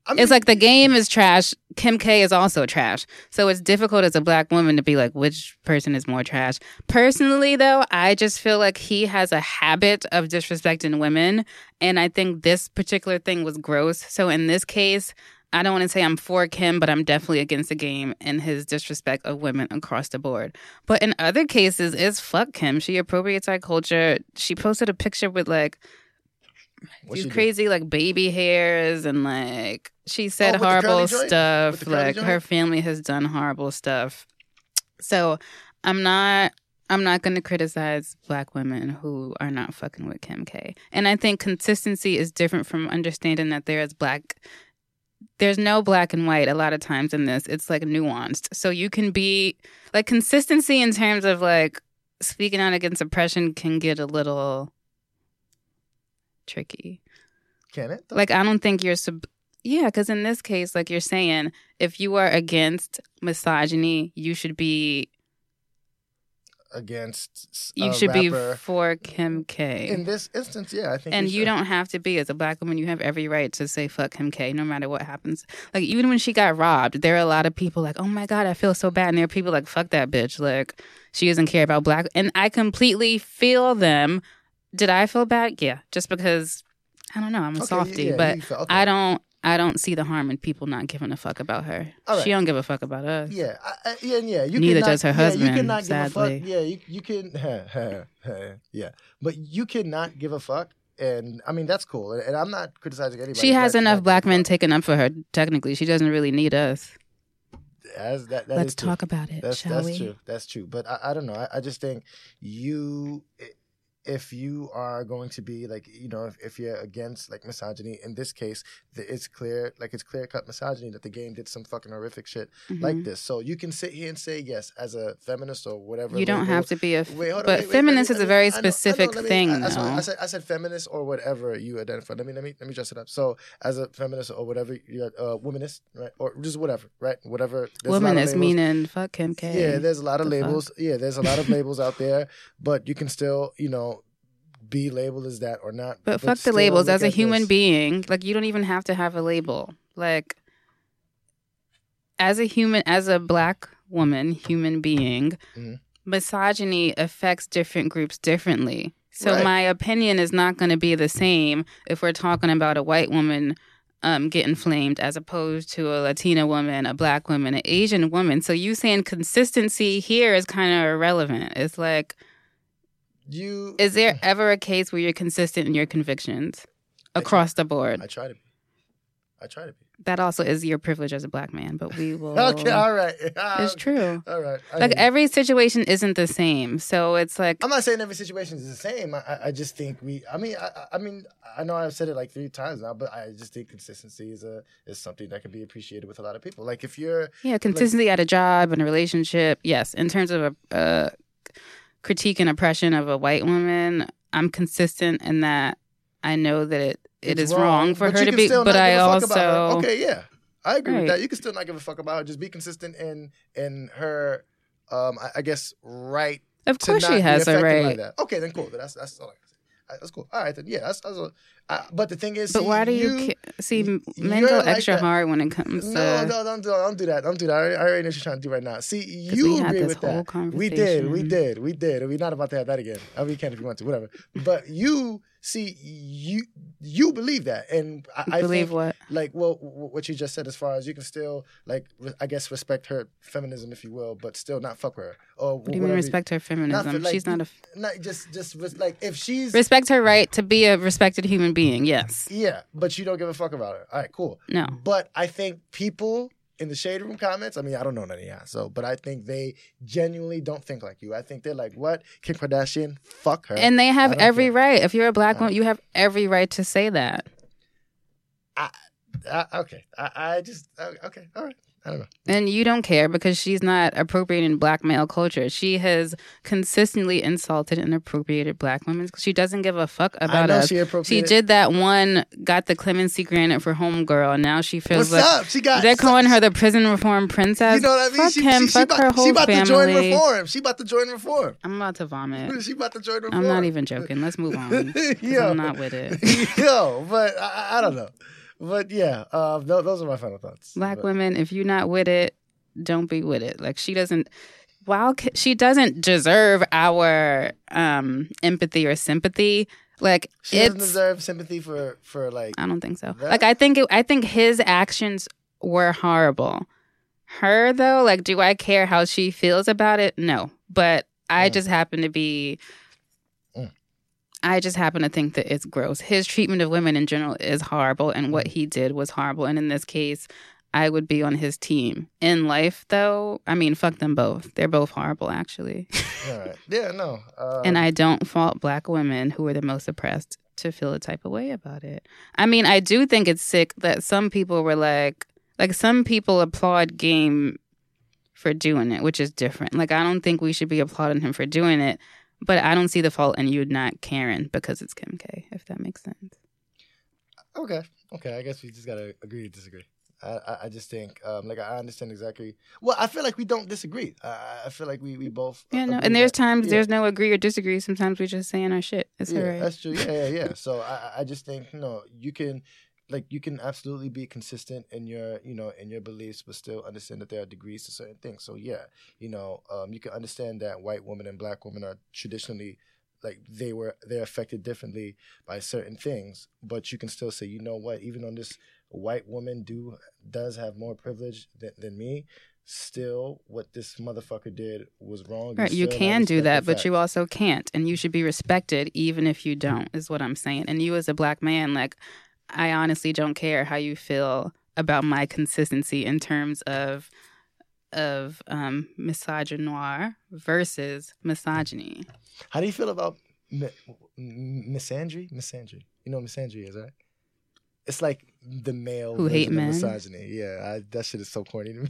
I mean, It's like the game is trash. Kim K is also trash. So it's difficult as a black woman to be like, which person is more trash? Personally, though, I just feel like he has a habit of disrespecting women. And I think this particular thing was gross. So in this case, I don't want to say I'm for Kim, but I'm definitely against the game and his disrespect of women across the board. But in other cases, it's fuck Kim. She appropriates our culture. She posted a picture with like what these she do? crazy like baby hairs and like she oh, said Oh, the curly horrible stuff like joint? her family has done horrible stuff so i'm not i'm not going to criticize black women who are not fucking with kim k and i think consistency is different from understanding that there is black there's no black and white a lot of times in this it's like nuanced so you can be like consistency in terms of like speaking out against oppression can get a little tricky Can it? though? like I don't think you're sub. Yeah, because in this case, like you're saying, if you are against misogyny, you should be against You should be for Kim K. in this instance, yeah, I think. and we you don't have to be as a black woman. You have every right to say fuck Kim K, no matter what happens. Like even when she got robbed, there are a lot of people like, "Oh my god, I feel so bad," and there are people like, "Fuck that bitch." Like she doesn't care about black, and I completely feel them. Did I feel bad? Yeah, just because I don't know. I'm a Okay, softy, yeah, but felt- okay. I don't. I don't see the harm in people not giving a fuck about her. All right. She don't give a fuck about us. Yeah, I, I, yeah, yeah. You Neither cannot, does her yeah, you husband, cannot sadly. give a fuck. Yeah, you you can. yeah, but you cannot give a fuck, and I mean that's cool. And, and I'm not criticizing anybody. She has enough black men taken up for her. Technically, she doesn't really need us. As that, that Let's is true. talk about it, That's shall that's we? true. That's true. But I, I don't know. I, I just think you, i- if you are going to be like, you know, if, if you're against like misogyny, in this case, the, it's clear, like it's clear cut misogyny that the game did some fucking horrific shit like Mhm. this. So you can sit here and say yes as a feminist or whatever. You don't label- have to be a. Wait, hold on, but wait, wait, feminist is a very I know- I know, specific me- thing, I, though. I said, I said feminist or whatever you identify. Let me let me let me dress it up. So as a feminist or whatever you're uh, womanist, right? Or just whatever, right? Whatever. There's a lot of Woman is labels. meaning fuck Kim K. Yeah, there's a lot of The fuck? labels. Yeah, there's a lot of labels out there, but you can still, you know, be labeled as that or not. But fuck the labels. As a human this. being, like you don't even have to have a label. Like as a human, as a black woman, human being, Mhm. misogyny affects different groups differently. So Right. my opinion is not going to be the same if we're talking about a white woman um, getting flamed as opposed to a Latina woman, a black woman, an Asian woman. So you saying consistency here is kind of irrelevant. It's like You is there ever a case where you're consistent in your convictions across the board? I try to be. I try to be. That also is your privilege as a black man, but we will. Okay, all right. It's true. All right. I Like every situation isn't the same, so it's like I'm not saying every situation is the same. I, I- just think we. I mean, I, I- mean, I know I've said it like three times now, but I just think consistency is a is something that can be appreciated with a lot of people. Like if you're, yeah, consistency at a job and a relationship. Yes, in terms of a uh, critique and oppression of a white woman, I'm consistent in that I know that it it it's is wrong, for her to be. But I give a fuck about her. also okay, yeah, I agree Right. with that. You can still not give a fuck about her. Just be consistent in in her, um, I, I guess, right of to course not she has a right. Like. Okay, then cool. That's that's all I can say. Right, that's cool. All right, then yeah, that's, that's a, uh, but the thing is, But see, why do you, ca- see men go extra that. hard when it comes to No, no, don't do, don't do that. Don't do that. I already, I already know what you're trying to do right now. See, you agree with that. We did, we did, we did. We're not about to have that again. I mean, you can if you want to, whatever. But you see, you you believe that, and I, I believe think, what like, well, what you just said, as far as you can still, like, I guess, respect her feminism, if you will, but still not fuck her. Or what do you mean respect her feminism? like, She's not a Not just, just like if she's respect her right to be a respected human being. Yes. yeah, but you don't give a fuck about her. All right, cool. No. But I think people in the shade room comments, I mean, I don't know none of y'all, so but I think they genuinely don't think like you. I think they're like, what? Kim Kardashian? Fuck her. And they have every care. right. If you're a black woman, you have every right to say that. I, okay. I, I just uh, okay, all right. I don't know. And you don't care because she's not appropriating black male culture. She has consistently insulted and appropriated black women. She doesn't give a fuck about us. she She did that one, got the clemency granted for homegirl, and now she feels What's like up? She got they're calling her the prison reform princess. You know what I mean? Fuck she, him. she, fuck about, her whole she about family. to join reform. She about to join reform. I'm about to vomit. She about to join reform. I'm not even joking. Let's move on. Yo. I'm not with it. Yo, but I- I don't know. But yeah, uh, th- those are my final thoughts. Black But- women, if you're not with it, don't be with it. Like she doesn't. While she doesn't deserve our um, empathy or sympathy, like She doesn't deserve sympathy for for like. I don't think so. That- Like I think it, I think his actions were horrible. Her though, like, do I care how she feels about it? No, but I Mm. just happen to be. Mm. I just happen to think that it's gross. His treatment of women in general is horrible, and Mm. what he did was horrible. And in this case, I would be on his team. In life, though, I mean, fuck them both. They're both horrible, actually. All right. Yeah. No. Uh, and I don't fault black women who are the most oppressed to feel a type of way about it. I mean, I do think it's sick that some people were like, like some people applaud Game for doing it, which is different. Like, I don't think we should be applauding him for doing it, but I don't see the fault in you not caring because it's Kim K, if that makes sense. Okay. Okay. I guess we just gotta agree to disagree. I, I, just think, um, like, I understand exactly. Well, I feel like we don't disagree. I, I feel like we, we both. Yeah, no, and there's that- times yeah. there's no agree or disagree. Sometimes we're just saying our shit. It's yeah, alright. that's true. Yeah, yeah, yeah. So I- I just think, you know, you can, like, you can absolutely be consistent in your, you know, in your beliefs, but still understand that there are degrees to certain things. So yeah, you know, um, you can understand that white women and black women are traditionally, like, they were they're affected differently by certain things, but you can still say, you know what, even on this white woman do does have more privilege than, than me. Still, what this motherfucker did was wrong. Right, you can do that, but you also can't, and you should be respected even if you don't. Is what I'm saying. And you, as a black man, like I honestly don't care how you feel about my consistency in terms of of um, misogynoir versus misogyny. How do you feel about mi- misandry? Misandry. You know what misandry is, right? It's like the male Who hate men? misogyny. Yeah, I, that shit is so corny to me.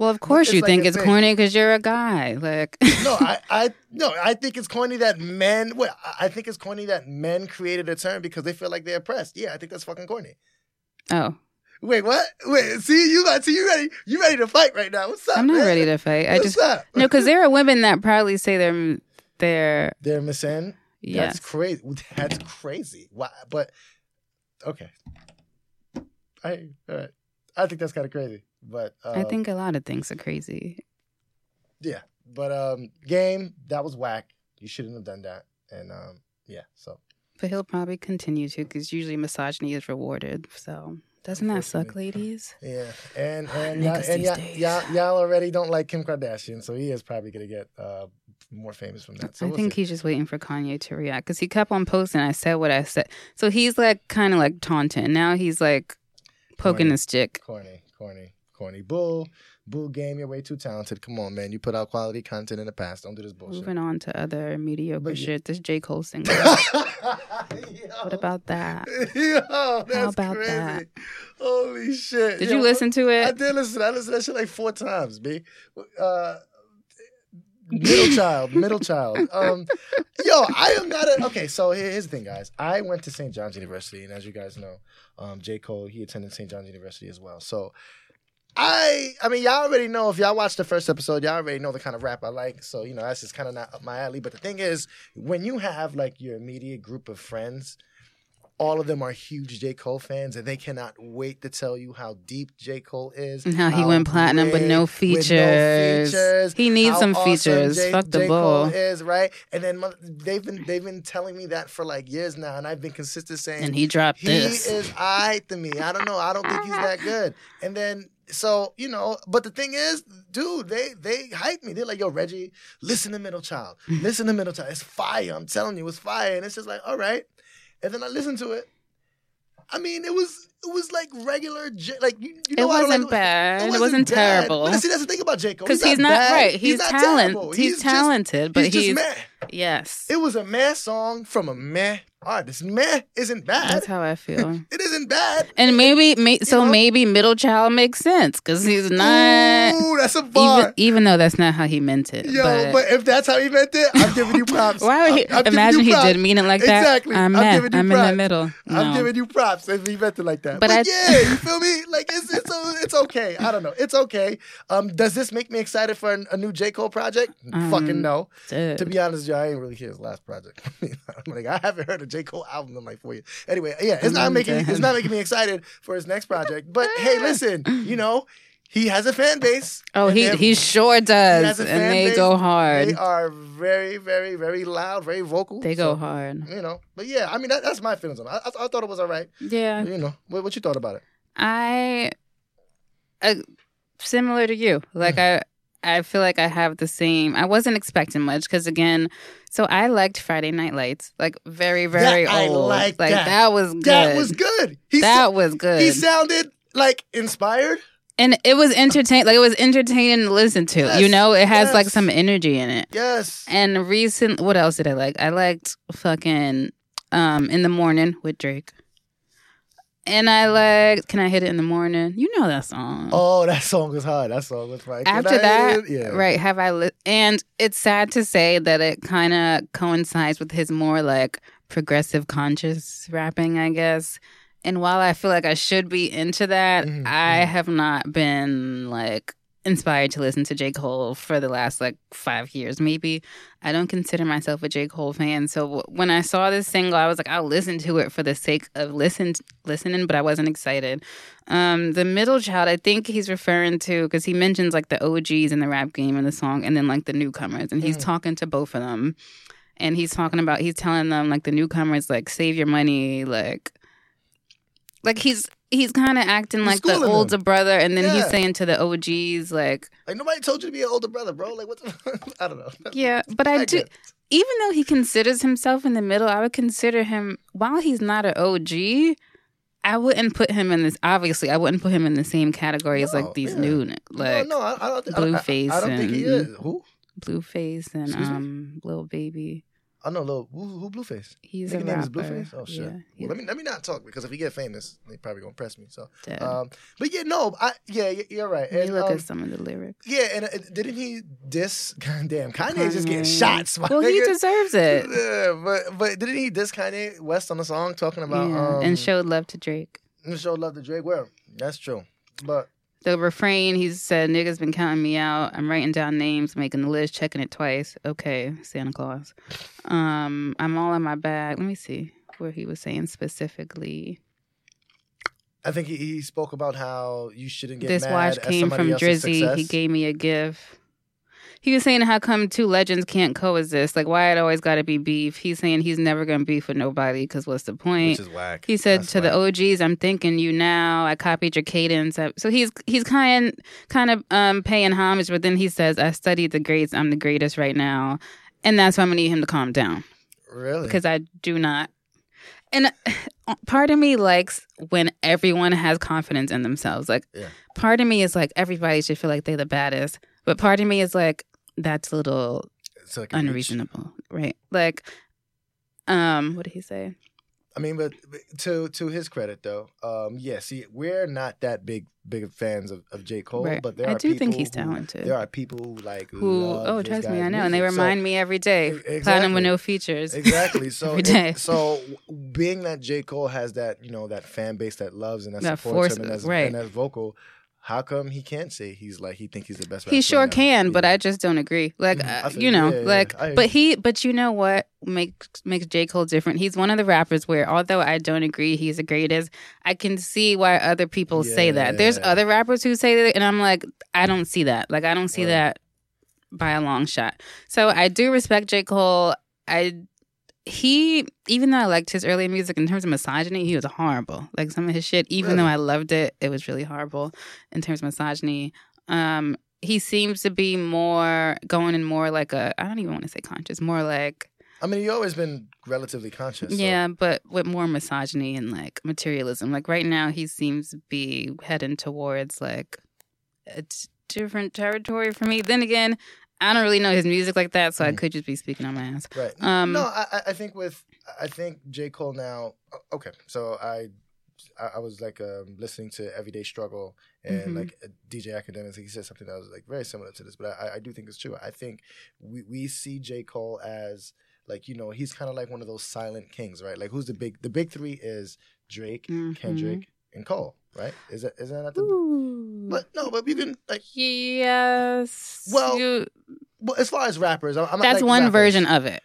Well, of course It's you like think it's thing. corny because you're a guy. Like No, I, I, no, I think it's corny that men. Well, I- think it's corny that men created a term because they feel like they're oppressed. Yeah, I think that's fucking corny. oh, Wait, what? Wait, see you, got- see you ready? You ready to fight right now? What's up? I'm not man? ready to fight. I What's just up? no, because there are women that probably say they're they're they're misand. yes. That's crazy. That's crazy. Why? But okay. I all right. I think that's kind of crazy. But um, I think a lot of things are crazy. yeah. But um, game that was whack. You shouldn't have done that. And um, yeah. So But he'll probably continue to because usually misogyny is rewarded. So doesn't that suck, ladies? yeah. And and y'all, and y'all, y'all, y'all already don't like Kim Kardashian, so he is probably gonna get uh more famous from that. So I we'll think see. he's just waiting for Kanye to react because he kept on posting. I said what I said. So he's like kind of like taunting. Now he's like poking Corny. his stick. corny, corny, corny. Bull, bull game. You're way too talented. Come on, man. You put out quality content in the past. Don't do this bullshit. Moving on to other mediocre But shit. This J. Cole single. what about that? Yo, that's about crazy. that? Holy shit. Did Yo, you listen to it? I did listen. I listened to that shit like four times, B. Uh, middle child, middle child. Um, yo, I am not a. Okay, so here's the thing, guys. I went to St. John's University, and as you guys know, um, J. Cole, he attended St. John's University as well. So I, I mean, y'all already know if y'all watched the first episode, y'all already know the kind of rap I like. So you know that's just kind of not up my alley. But the thing is, when you have like your immediate group of friends, all of them are huge J. Cole fans, and they cannot wait to tell you how deep J. Cole is. And how he went platinum with no great, with features. features, He needs how some awesome features. J- Fuck the J. bull. Cole is right, and then they've been they've been telling me that for like years now, and I've been consistent saying And he dropped he this. is I to me. I don't know. I don't think he's that good. And then so you know, but the thing is, dude, they they hype me. They're like, "Yo, Reggie, listen to Middle Child. Listen to Middle Child. It's fire. I'm telling you, it's fire." And it's just like, all right. And then I listened to it. I mean, it was it was like regular, J- like you, you know, it wasn't like- bad. It wasn't, wasn't bad. terrible. But see, that's the thing about Jacob Because he's, not bad. right. He's, not talent. terrible. He's, just- talented, but he's, he's, just meh. Yes. It was a meh song from a meh artist. Meh isn't bad. That's how I feel. It isn't bad. And maybe, may, so know? maybe middle child makes sense because he's not. Ooh, that's a bar. Even, even though that's not how he meant it. Yo, but, but, if that's how he meant it, I'm giving you props. why would he? I'm- I'm imagine he props. did mean it like that. Exactly. I'm, I'm giving you I'm in the props. middle. I'm giving you props if he meant it like that. But But, I- yeah, you feel me? Like it's it's it's okay. I don't know. It's okay. Um, does this make me excited for a, a new J Cole project? Um, Fucking no. Dude. To be honest, with you, I ain't really hear his last project. Like, I haven't heard a J Cole album in like four years. Anyway, yeah, it's not making it's not making me excited for his next project. But hey, listen, you know, he has a fan base. oh, he he sure does, a and they base. go hard. They are very, very, very loud, very vocal. They go So, hard. You know, but yeah, I mean that, that's my feelings on it. I, I, I thought it was all right. Yeah, You know, what, what you thought about it? I, uh, similar to you. Like Mm. I, I feel like I have the same. I wasn't expecting much because again, so I liked Friday Night Lights. Like very, very I old. like like that. was good. That was good. He that sa- was good. he sounded like inspired. and it was entertaining. Like it was entertaining to listen to. Yes, you know, it has like some energy in it. Yes. And recent, what else did I like? I liked fucking um in the morning with Drake. And I like, Can I Hit It in the Morning? You know that song. Oh, that song was hard. That song was right. After that, right? Have I? Li- and it's sad to say that it kind of coincides with his more like progressive conscious rapping, I guess. And while I feel like I should be into that, Mhm, I mhm. have not been like inspired to listen to J. Cole for the last like five years, maybe. I don't consider myself a J. Cole fan. So w- when I saw this single, I was like, I'll listen to it for the sake of listen listening, but I wasn't excited. Um, the middle child, I think he's referring to because he mentions like the OGs in the rap game in the song, and then like the newcomers, and he's Mhm. talking to both of them, and he's talking about he's telling them like the newcomers like save your money, like like he's he's kind of acting like the older brother, and then he's saying to the OGs like Like nobody told you to be an older brother, bro. Like what? The, I don't know. yeah, but I do. get it. Even though he considers himself in the middle, I would consider him while he's not an OG. I wouldn't put him in this. Obviously, I wouldn't put him in the same category as No, like these yeah. new, like no, no, I, I don't. think- I, don't- I, I don't think he is. Who? Blueface and Excuse me? um, Lil Baby. I know, a little who, who Blueface. He's Nigga a name is rapper. Blueface. Oh shit. Yeah, Well, let me let me not talk because if he get famous, they probably gonna press me. So, um, but yeah, no, I yeah, you're right. you look um, at some of the lyrics. yeah, and uh, didn't he diss? Damn, Kanye's just getting Kanye. shots. Well, he deserves it. Yeah, but but didn't he diss Kanye West on the song talking about yeah, um, and showed love to Drake. and showed love to Drake? Well, that's true, but The refrain, he said, "Niggas been counting me out. I'm writing down names, making the list, checking it twice. Okay, Santa Claus. Um, I'm all in my bag. Let me see where he was saying specifically. I think he, he spoke about how you shouldn't get This mad watch at came somebody from Drizzy. He gave me a gift. He was saying how come two legends can't coexist? Like why it always got to be beef. He's saying he's never gonna beef with nobody because what's the point? which is whack. He said That's to the. OGs, "I'm thinking you now. I copied your cadence." I- So he's he's kind kind of um, paying homage, but then he says, "I studied the greats. I'm the greatest right now," and that's why I'm gonna need him to calm down really because I do not. And uh, part of me likes when everyone has confidence in themselves. Like, Yeah. part of me is like everybody should feel like they're the baddest, but part of me is like that's a little like reach. unreasonable, right? Like, um, what did he say? I mean, but, to to his credit though, um, yeah. See, we're not that big big fans of, of J Cole, Right. but there I are do think he's who- talented. There are people who like who oh trust me i know and they music. So- remind me every day E- platinum with no features Exactly. So, Every it- so being that J Cole has that you know that fan base that loves and that, That supports force- him and that's, right. and that's vocal, how come he can't say he's like he think he's the best? he sure can but Yeah. i just don't agree. Like Mhm. uh, feel you know yeah, like yeah. But he but you know what makes makes j. Cole different? He's one of the rappers where although i don't agree he's the greatest i can see why other people say that. There's other rappers who say that and i'm like i don't see that. Like i don't see Right. that by a long shot. So i do respect j. Cole. I he even though I liked his earlier music in terms of misogyny, he was horrible. Like some of his shit, even though I loved it, it was really horrible in terms of misogyny. Um, he seems to be more going in more like a I don't even want to say conscious, more like I mean, he's always been relatively conscious. so- yeah, but with more misogyny and like materialism. Like right now, he seems to be heading towards like a t- different territory for me. Then again, I don't really know his music like that, so I Mhm. could just be speaking on my ass. Right. Um, no, I, I- think with I think J Cole now. Okay, so I I, was like um, listening to Everyday Struggle and Mhm. like uh, DJ Akademiks. He said something that was like very similar to this, but I, I do think it's true. I think we we see J Cole as like you know he's kind of like one of those silent kings, right? Like who's the big the big three is Drake, Mhm. Kendrick, and Cole, right? Is that is that not the? Ooh. But no, but you can like yes. Well, you- well, as far as rappers, I'm, I'm not that's like one rappers. version of it.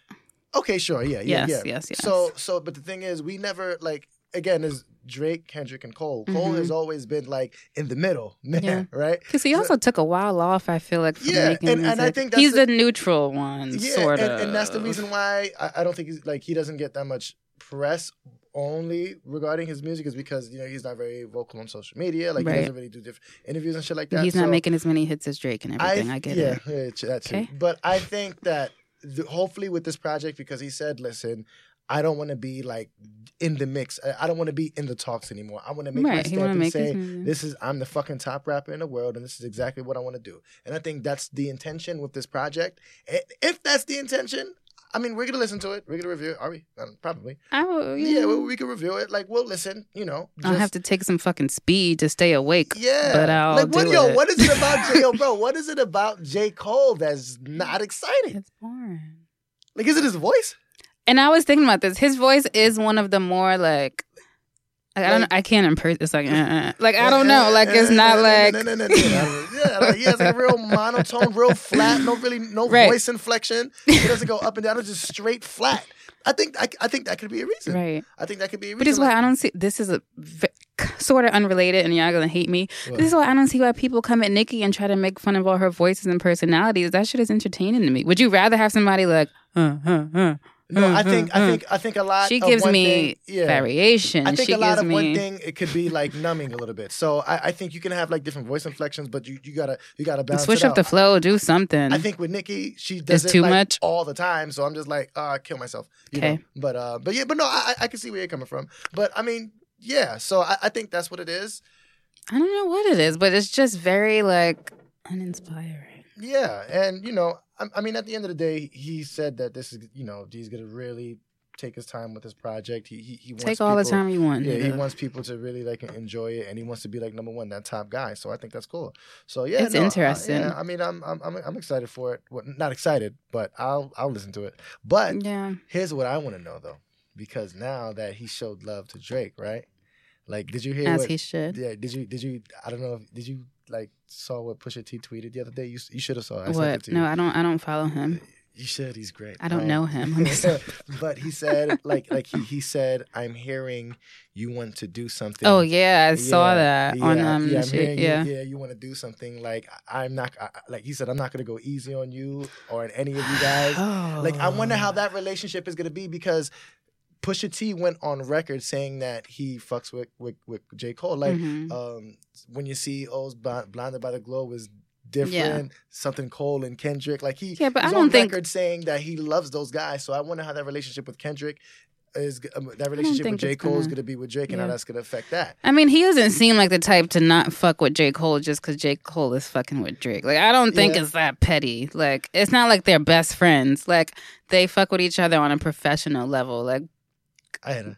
Okay, sure, yeah, yeah, Yes, yeah. yes, yes. So, so, but the thing is, we never like again is Drake, Kendrick, and Cole. Cole Mhm. has always been like in the middle, man, Yeah. right? Because he also took a while off, I feel like, from Yeah, making and- and I think that's he's the- the neutral one, Yeah, sort and, of. and that's the reason why I, I don't think he's like he doesn't get that much press only regarding his music is because you know he's not very vocal on social media. Like Right. he doesn't really do different interviews and shit like that. He's not making as many hits as Drake and everything. I, get yeah, it. Yeah, it's- that too. But I think that the, hopefully with this project, because he said, "Listen, I don't want to be like in the mix. I, I don't want to be in the talks anymore. I want to make my Right. He stamp and say." This is I'm the fucking top rapper in the world, and this is exactly what I want to do. And I think that's the intention with this project. If that's the intention, I mean, we're gonna listen to it. We're gonna review it. Are we? Um, probably. I will, Yeah, we, we can review it. Like we'll listen. You know, I'll have to take some fucking speed to stay awake. yeah, but I'll like what, do yo, it. what is it about J, yo, bro? What is it about J Cole that's not exciting? It's boring. Like, is it his voice? And I was thinking about this. His voice is one of the more like Like, I don't. I can't impress. It's like, uh, uh. like I don't know. Like it's not like. No, no, no, no, no. yeah, like, he has a real monotone, real flat, no really no Right. voice inflection. He doesn't go up and down. It's just straight flat. I think I, I think that could be a reason. Right. I think that could be a reason. But this is why I don't see. This is a v- sort of unrelated, and y'all gonna hate me. What? This is why I don't see why people come at Nikki and try to make fun of all her voices and personalities. That shit is entertaining to me. Would you rather have somebody like, uh, uh, uh, no, I uh, think I uh. think I think a lot. she of gives one me thing, yeah. variation. I think she a lot of me. one thing it could be like numbing a little bit. So I, I think you can have like different voice inflections, but you, you gotta you gotta balance Switch it up the flow, do something. I think with Nikki, she does It's it too like, much? all the time. So I'm just like, oh, I kill myself. You Okay. know? But uh, but yeah, but no, I I I can see where you're coming from. But I mean, yeah. So I, I think that's what it is. I don't know what it is, but it's just very like uninspiring. Yeah, and you know, I, I mean, at the end of the day, he said that this is, you know, he's gonna really take his time with this project. He he, he wants Take all the time you want. Yeah, he wants people to really like enjoy it, and he wants to be like number one, that top guy. So I think that's cool. So yeah, It's no, I- interesting. yeah, I mean, I'm I'm I'm I'm excited for it. Well, not excited, but I'll I'll listen to it. But Yeah. here's what I want to know though, because now that he showed love to Drake, right? Like, did you hear? As what, he should. Yeah. Did you? Did you? I don't know. if Did you like saw what Pusha T tweeted the other day? You you should have saw. It. I What? No, I don't. I don't follow him. You should. He's great. I don't Um, know him. But he said, like, like he, he said, I'm hearing you want to do something. Oh yeah, I saw Yeah, that on yeah, um. yeah, the I'm shit, yeah. You, yeah, you want to do something like I'm not. I, like he said, I'm not gonna go easy on you or on any of you guys. Oh. Like I wonder how that relationship is gonna be because Pusha T went on record saying that he fucks with with, with J Cole. Like Mhm. um, when you see O's Bl- blinded by the glow was different. Something Cole and Kendrick. Like he Yeah, but I don't on think- record saying that he loves those guys. So I wonder how that relationship with Kendrick is. Um, that relationship with J Cole is gonna- going to be with Drake, and how that's going to affect that. I mean, he doesn't seem like the type to not fuck with J. Cole just because J. Cole is fucking with Drake. Like, I don't think Yeah. it's that petty. Like, it's not like they're best friends. Like, they fuck with each other on a professional level. Like, I had a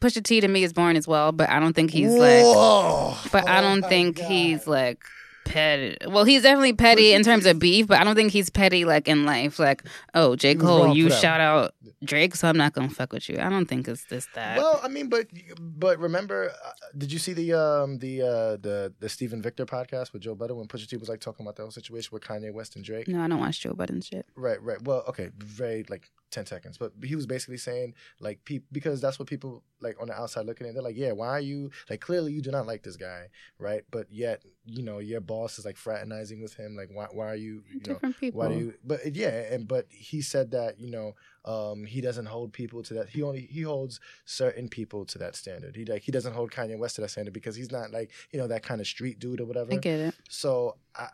Pusha T to me is boring as well, but I don't think he's like. Whoa! But I Oh don't think God. he's like petty. Well, he's definitely petty in terms of beef, but I don't think he's petty like in life. Like, oh, J. Cole, you shout out Drake, so I'm not gonna fuck with you. I don't think it's this that. Well, I mean, but but remember, uh, did you see the um the uh the the Stephen Victor podcast with Joe Budden when Pusha T was like talking about the whole situation with Kanye West and Drake? no, I don't watch Joe Budden shit. Right, right. Well, okay, very like ten seconds, but he was basically saying like pe- because that's what people like on the outside looking at. They're like, yeah, why are you like clearly you do not like this guy, right? But yet you know your boss is like fraternizing with him. Like why why are you you know Different people. why do you? But yeah, and but he said that you know um, he doesn't hold people to that. He only he holds certain people to that standard. He like he doesn't hold Kanye West to that standard because he's not like you know that kind of street dude or whatever. I get it. So I,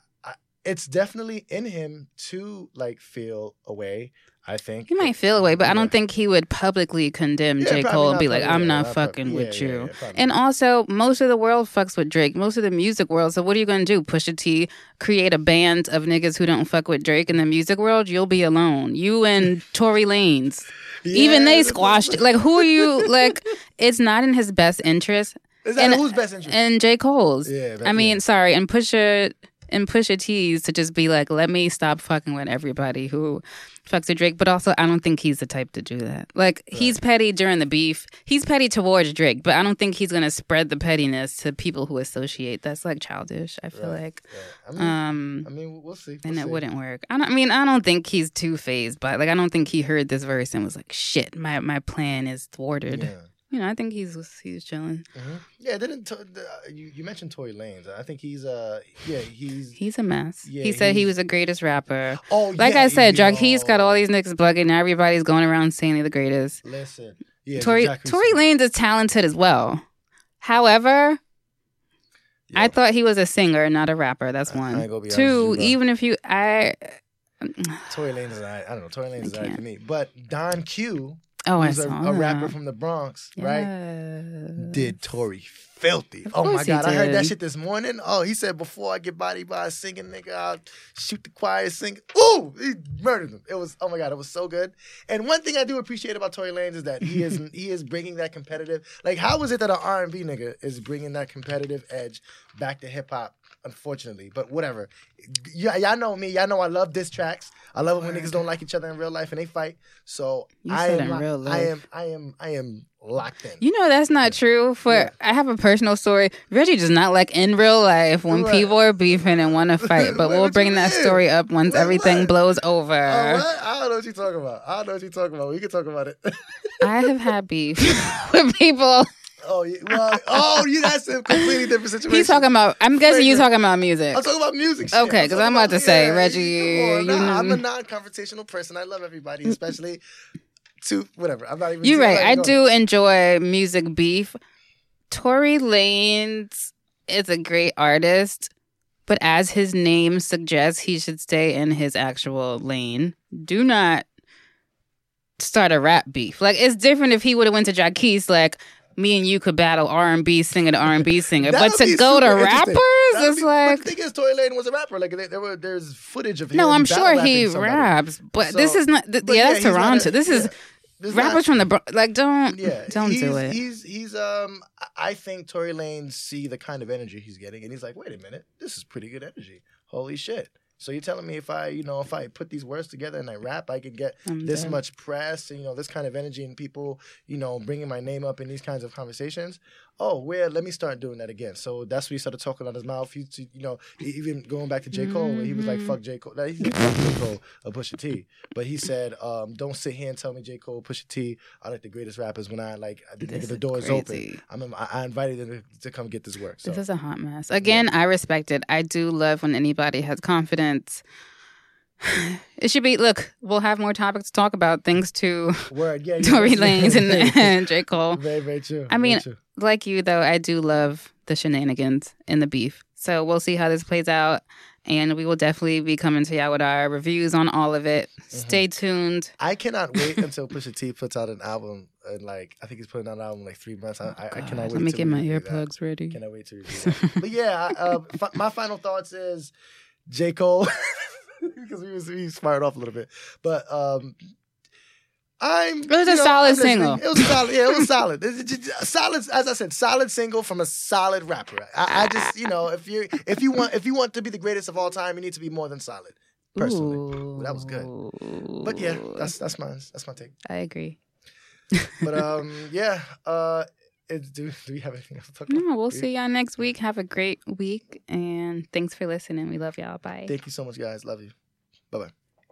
it's definitely in him to like feel away. I think He might feel away, but I don't think he would publicly condemn Yeah, J. Cole and be like, I'm yeah, not not fucking with yeah, you. yeah, yeah, and also, most of the world fucks with Drake, most of the music world. So, what are you going to do? Pusha T, create a band of niggas who don't fuck with Drake in the music world? You'll be alone. You and Tory Lanez. Even they squashed it. Like, who are you? Like, it's not in his best interest. Is that and- who's best interest? And J. Cole's. yeah, I mean, yeah. sorry, and Pusha and Pusha T's to just be like, let me stop fucking with everybody who fucks with Drake. But also, I don't think he's the type to do that. Like, he's petty during the beef. He's petty towards Drake, but I don't think he's gonna spread the pettiness to people who associate. That's like childish. I feel Right. like, Yeah. I mean, um, I mean, we'll see. and we'll it see. wouldn't work. I don't. I mean, I don't think he's too phased, but like, I don't think he heard this verse and was like, "Shit, my my plan is thwarted." Yeah. You know, I think he's he's chilling. hmm Yeah, didn't to, the, you you mentioned Tory Lanez? I think he's uh yeah he's He's a mess. Yeah, he said he was the greatest rapper. oh Like yeah, I said, Drake. He's got all these niggas bugging. Now everybody's going around saying they're the greatest. Listen, yeah, Tory Jacquees- Tory Lanez is talented as well. However, Yo, I thought he was a singer, not a rapper. That's I- I one. ain't gonna be honest Two, even if you, I. Tory Lanez is. I don't know. Tory Lanez is I alright to me, but Don Q, Oh, I who's a, a rapper from the Bronx, right? Did Tory filthy? Of Oh my course he god, I heard that shit this morning. Oh, he said before I get bodied by a singing nigga, I'll shoot the choir singing. Ooh, he murdered him. It was oh my god, it was so good. And one thing I do appreciate about Tory Lanez is that he is he is bringing that competitive. Like, how is it that an R and B nigga is bringing that competitive edge back to hip hop? Unfortunately, but whatever. Y- y'all know me. Y'all know I love diss tracks. I love it when niggas don't like each other in real life and they fight. So You I said am in real I am. I am I am locked in. You know that's not true. For Yeah. I have a personal story. Reggie does not like in real life when Right. people are beefing and want to fight. But we'll bring that mean? story up once Wait, everything what? blows over. Oh, what? I don't know what you're talking about. I don't know what you're talking about. We can talk about it. I have had beef with people. Oh, well, oh, you guys have completely different situation. He's talking about. I'm guessing you're talking about music. I'm talking about music. Shit. Okay, 'cause talking I'm about to say, Reggie, come on, you nah, I'm a non-confrontational person. I love everybody, especially to whatever. I'm not even. You're right. I do enjoy music beef. Tory Lanez is a great artist, but as his name suggests, he should stay in his actual lane. Do not start a rap beef. Like it's different if he would have went to Jacquees, like me and you could battle R and B singer to R and B singer. But to go to rappers, it's be- like But the thing is, Tory Lane was a rapper. Like there, were, there's footage of him. no, I'm sure he somebody. raps, but this is not. Th- yeah, that's he's not a- Toronto. this is yeah. There's not- rappers from the like. Don't Yeah, don't do it. He's he's um. I- I think Tory Lane see the kind of energy he's getting, and he's like, wait a minute, this is pretty good energy. Holy shit! So you're telling me if I, you know, if I put these words together and I rap, I could get I'm this dead. much press and you know this kind of energy and people, you know, bringing my name up in these kinds of conversations. Oh, well, let me start doing that again. So that's when he started talking out his mouth. He, you know, even going back to J Cole, where he was like. "Fuck J Cole." Like, He said, "Fuck J Cole," or Pusha T. But he said, um, "Don't sit here and tell me J Cole, Pusha T are like the greatest rappers when I like the, This the door is open." I mean, I, I invited them to, to come get this work. So This is a hot mess. Again, I respect it. I do love when anybody has confidence. It should be. Look, we'll have more topics to talk about. Thanks to word, yeah, Tory Lanez and, and J Cole. very, very true. I mean, true. Like you, though, I do love the shenanigans and the beef. So we'll see how this plays out, and we will definitely be coming to y'all with our reviews on all of it. Mm-hmm. Stay tuned. I cannot wait until Pusha T puts out an album. And like, I think he's putting out an album in like three months. I, I, I cannot wait. Let me get my earplugs ready. Cannot wait to review that. but yeah, I, uh, fi- my final thoughts is J Cole because we was we fired off a little bit, but um, I'm. It was a know, solid I'm single. It was solid. Yeah, it was solid. Just- solid, as I said, solid single from a solid rapper. I, I just, you know, if you if you want if you want to be the greatest of all time, you need to be more than solid. Personally, Ooh. that was good. but yeah, that's that's mine. That's my take. I agree. But um, yeah. Uh, do do we have anything else to talk about? No, we'll see y'all next week. Have a great week, and thanks for listening. We love y'all. Bye. Thank you so much, guys. Love you. Bye bye.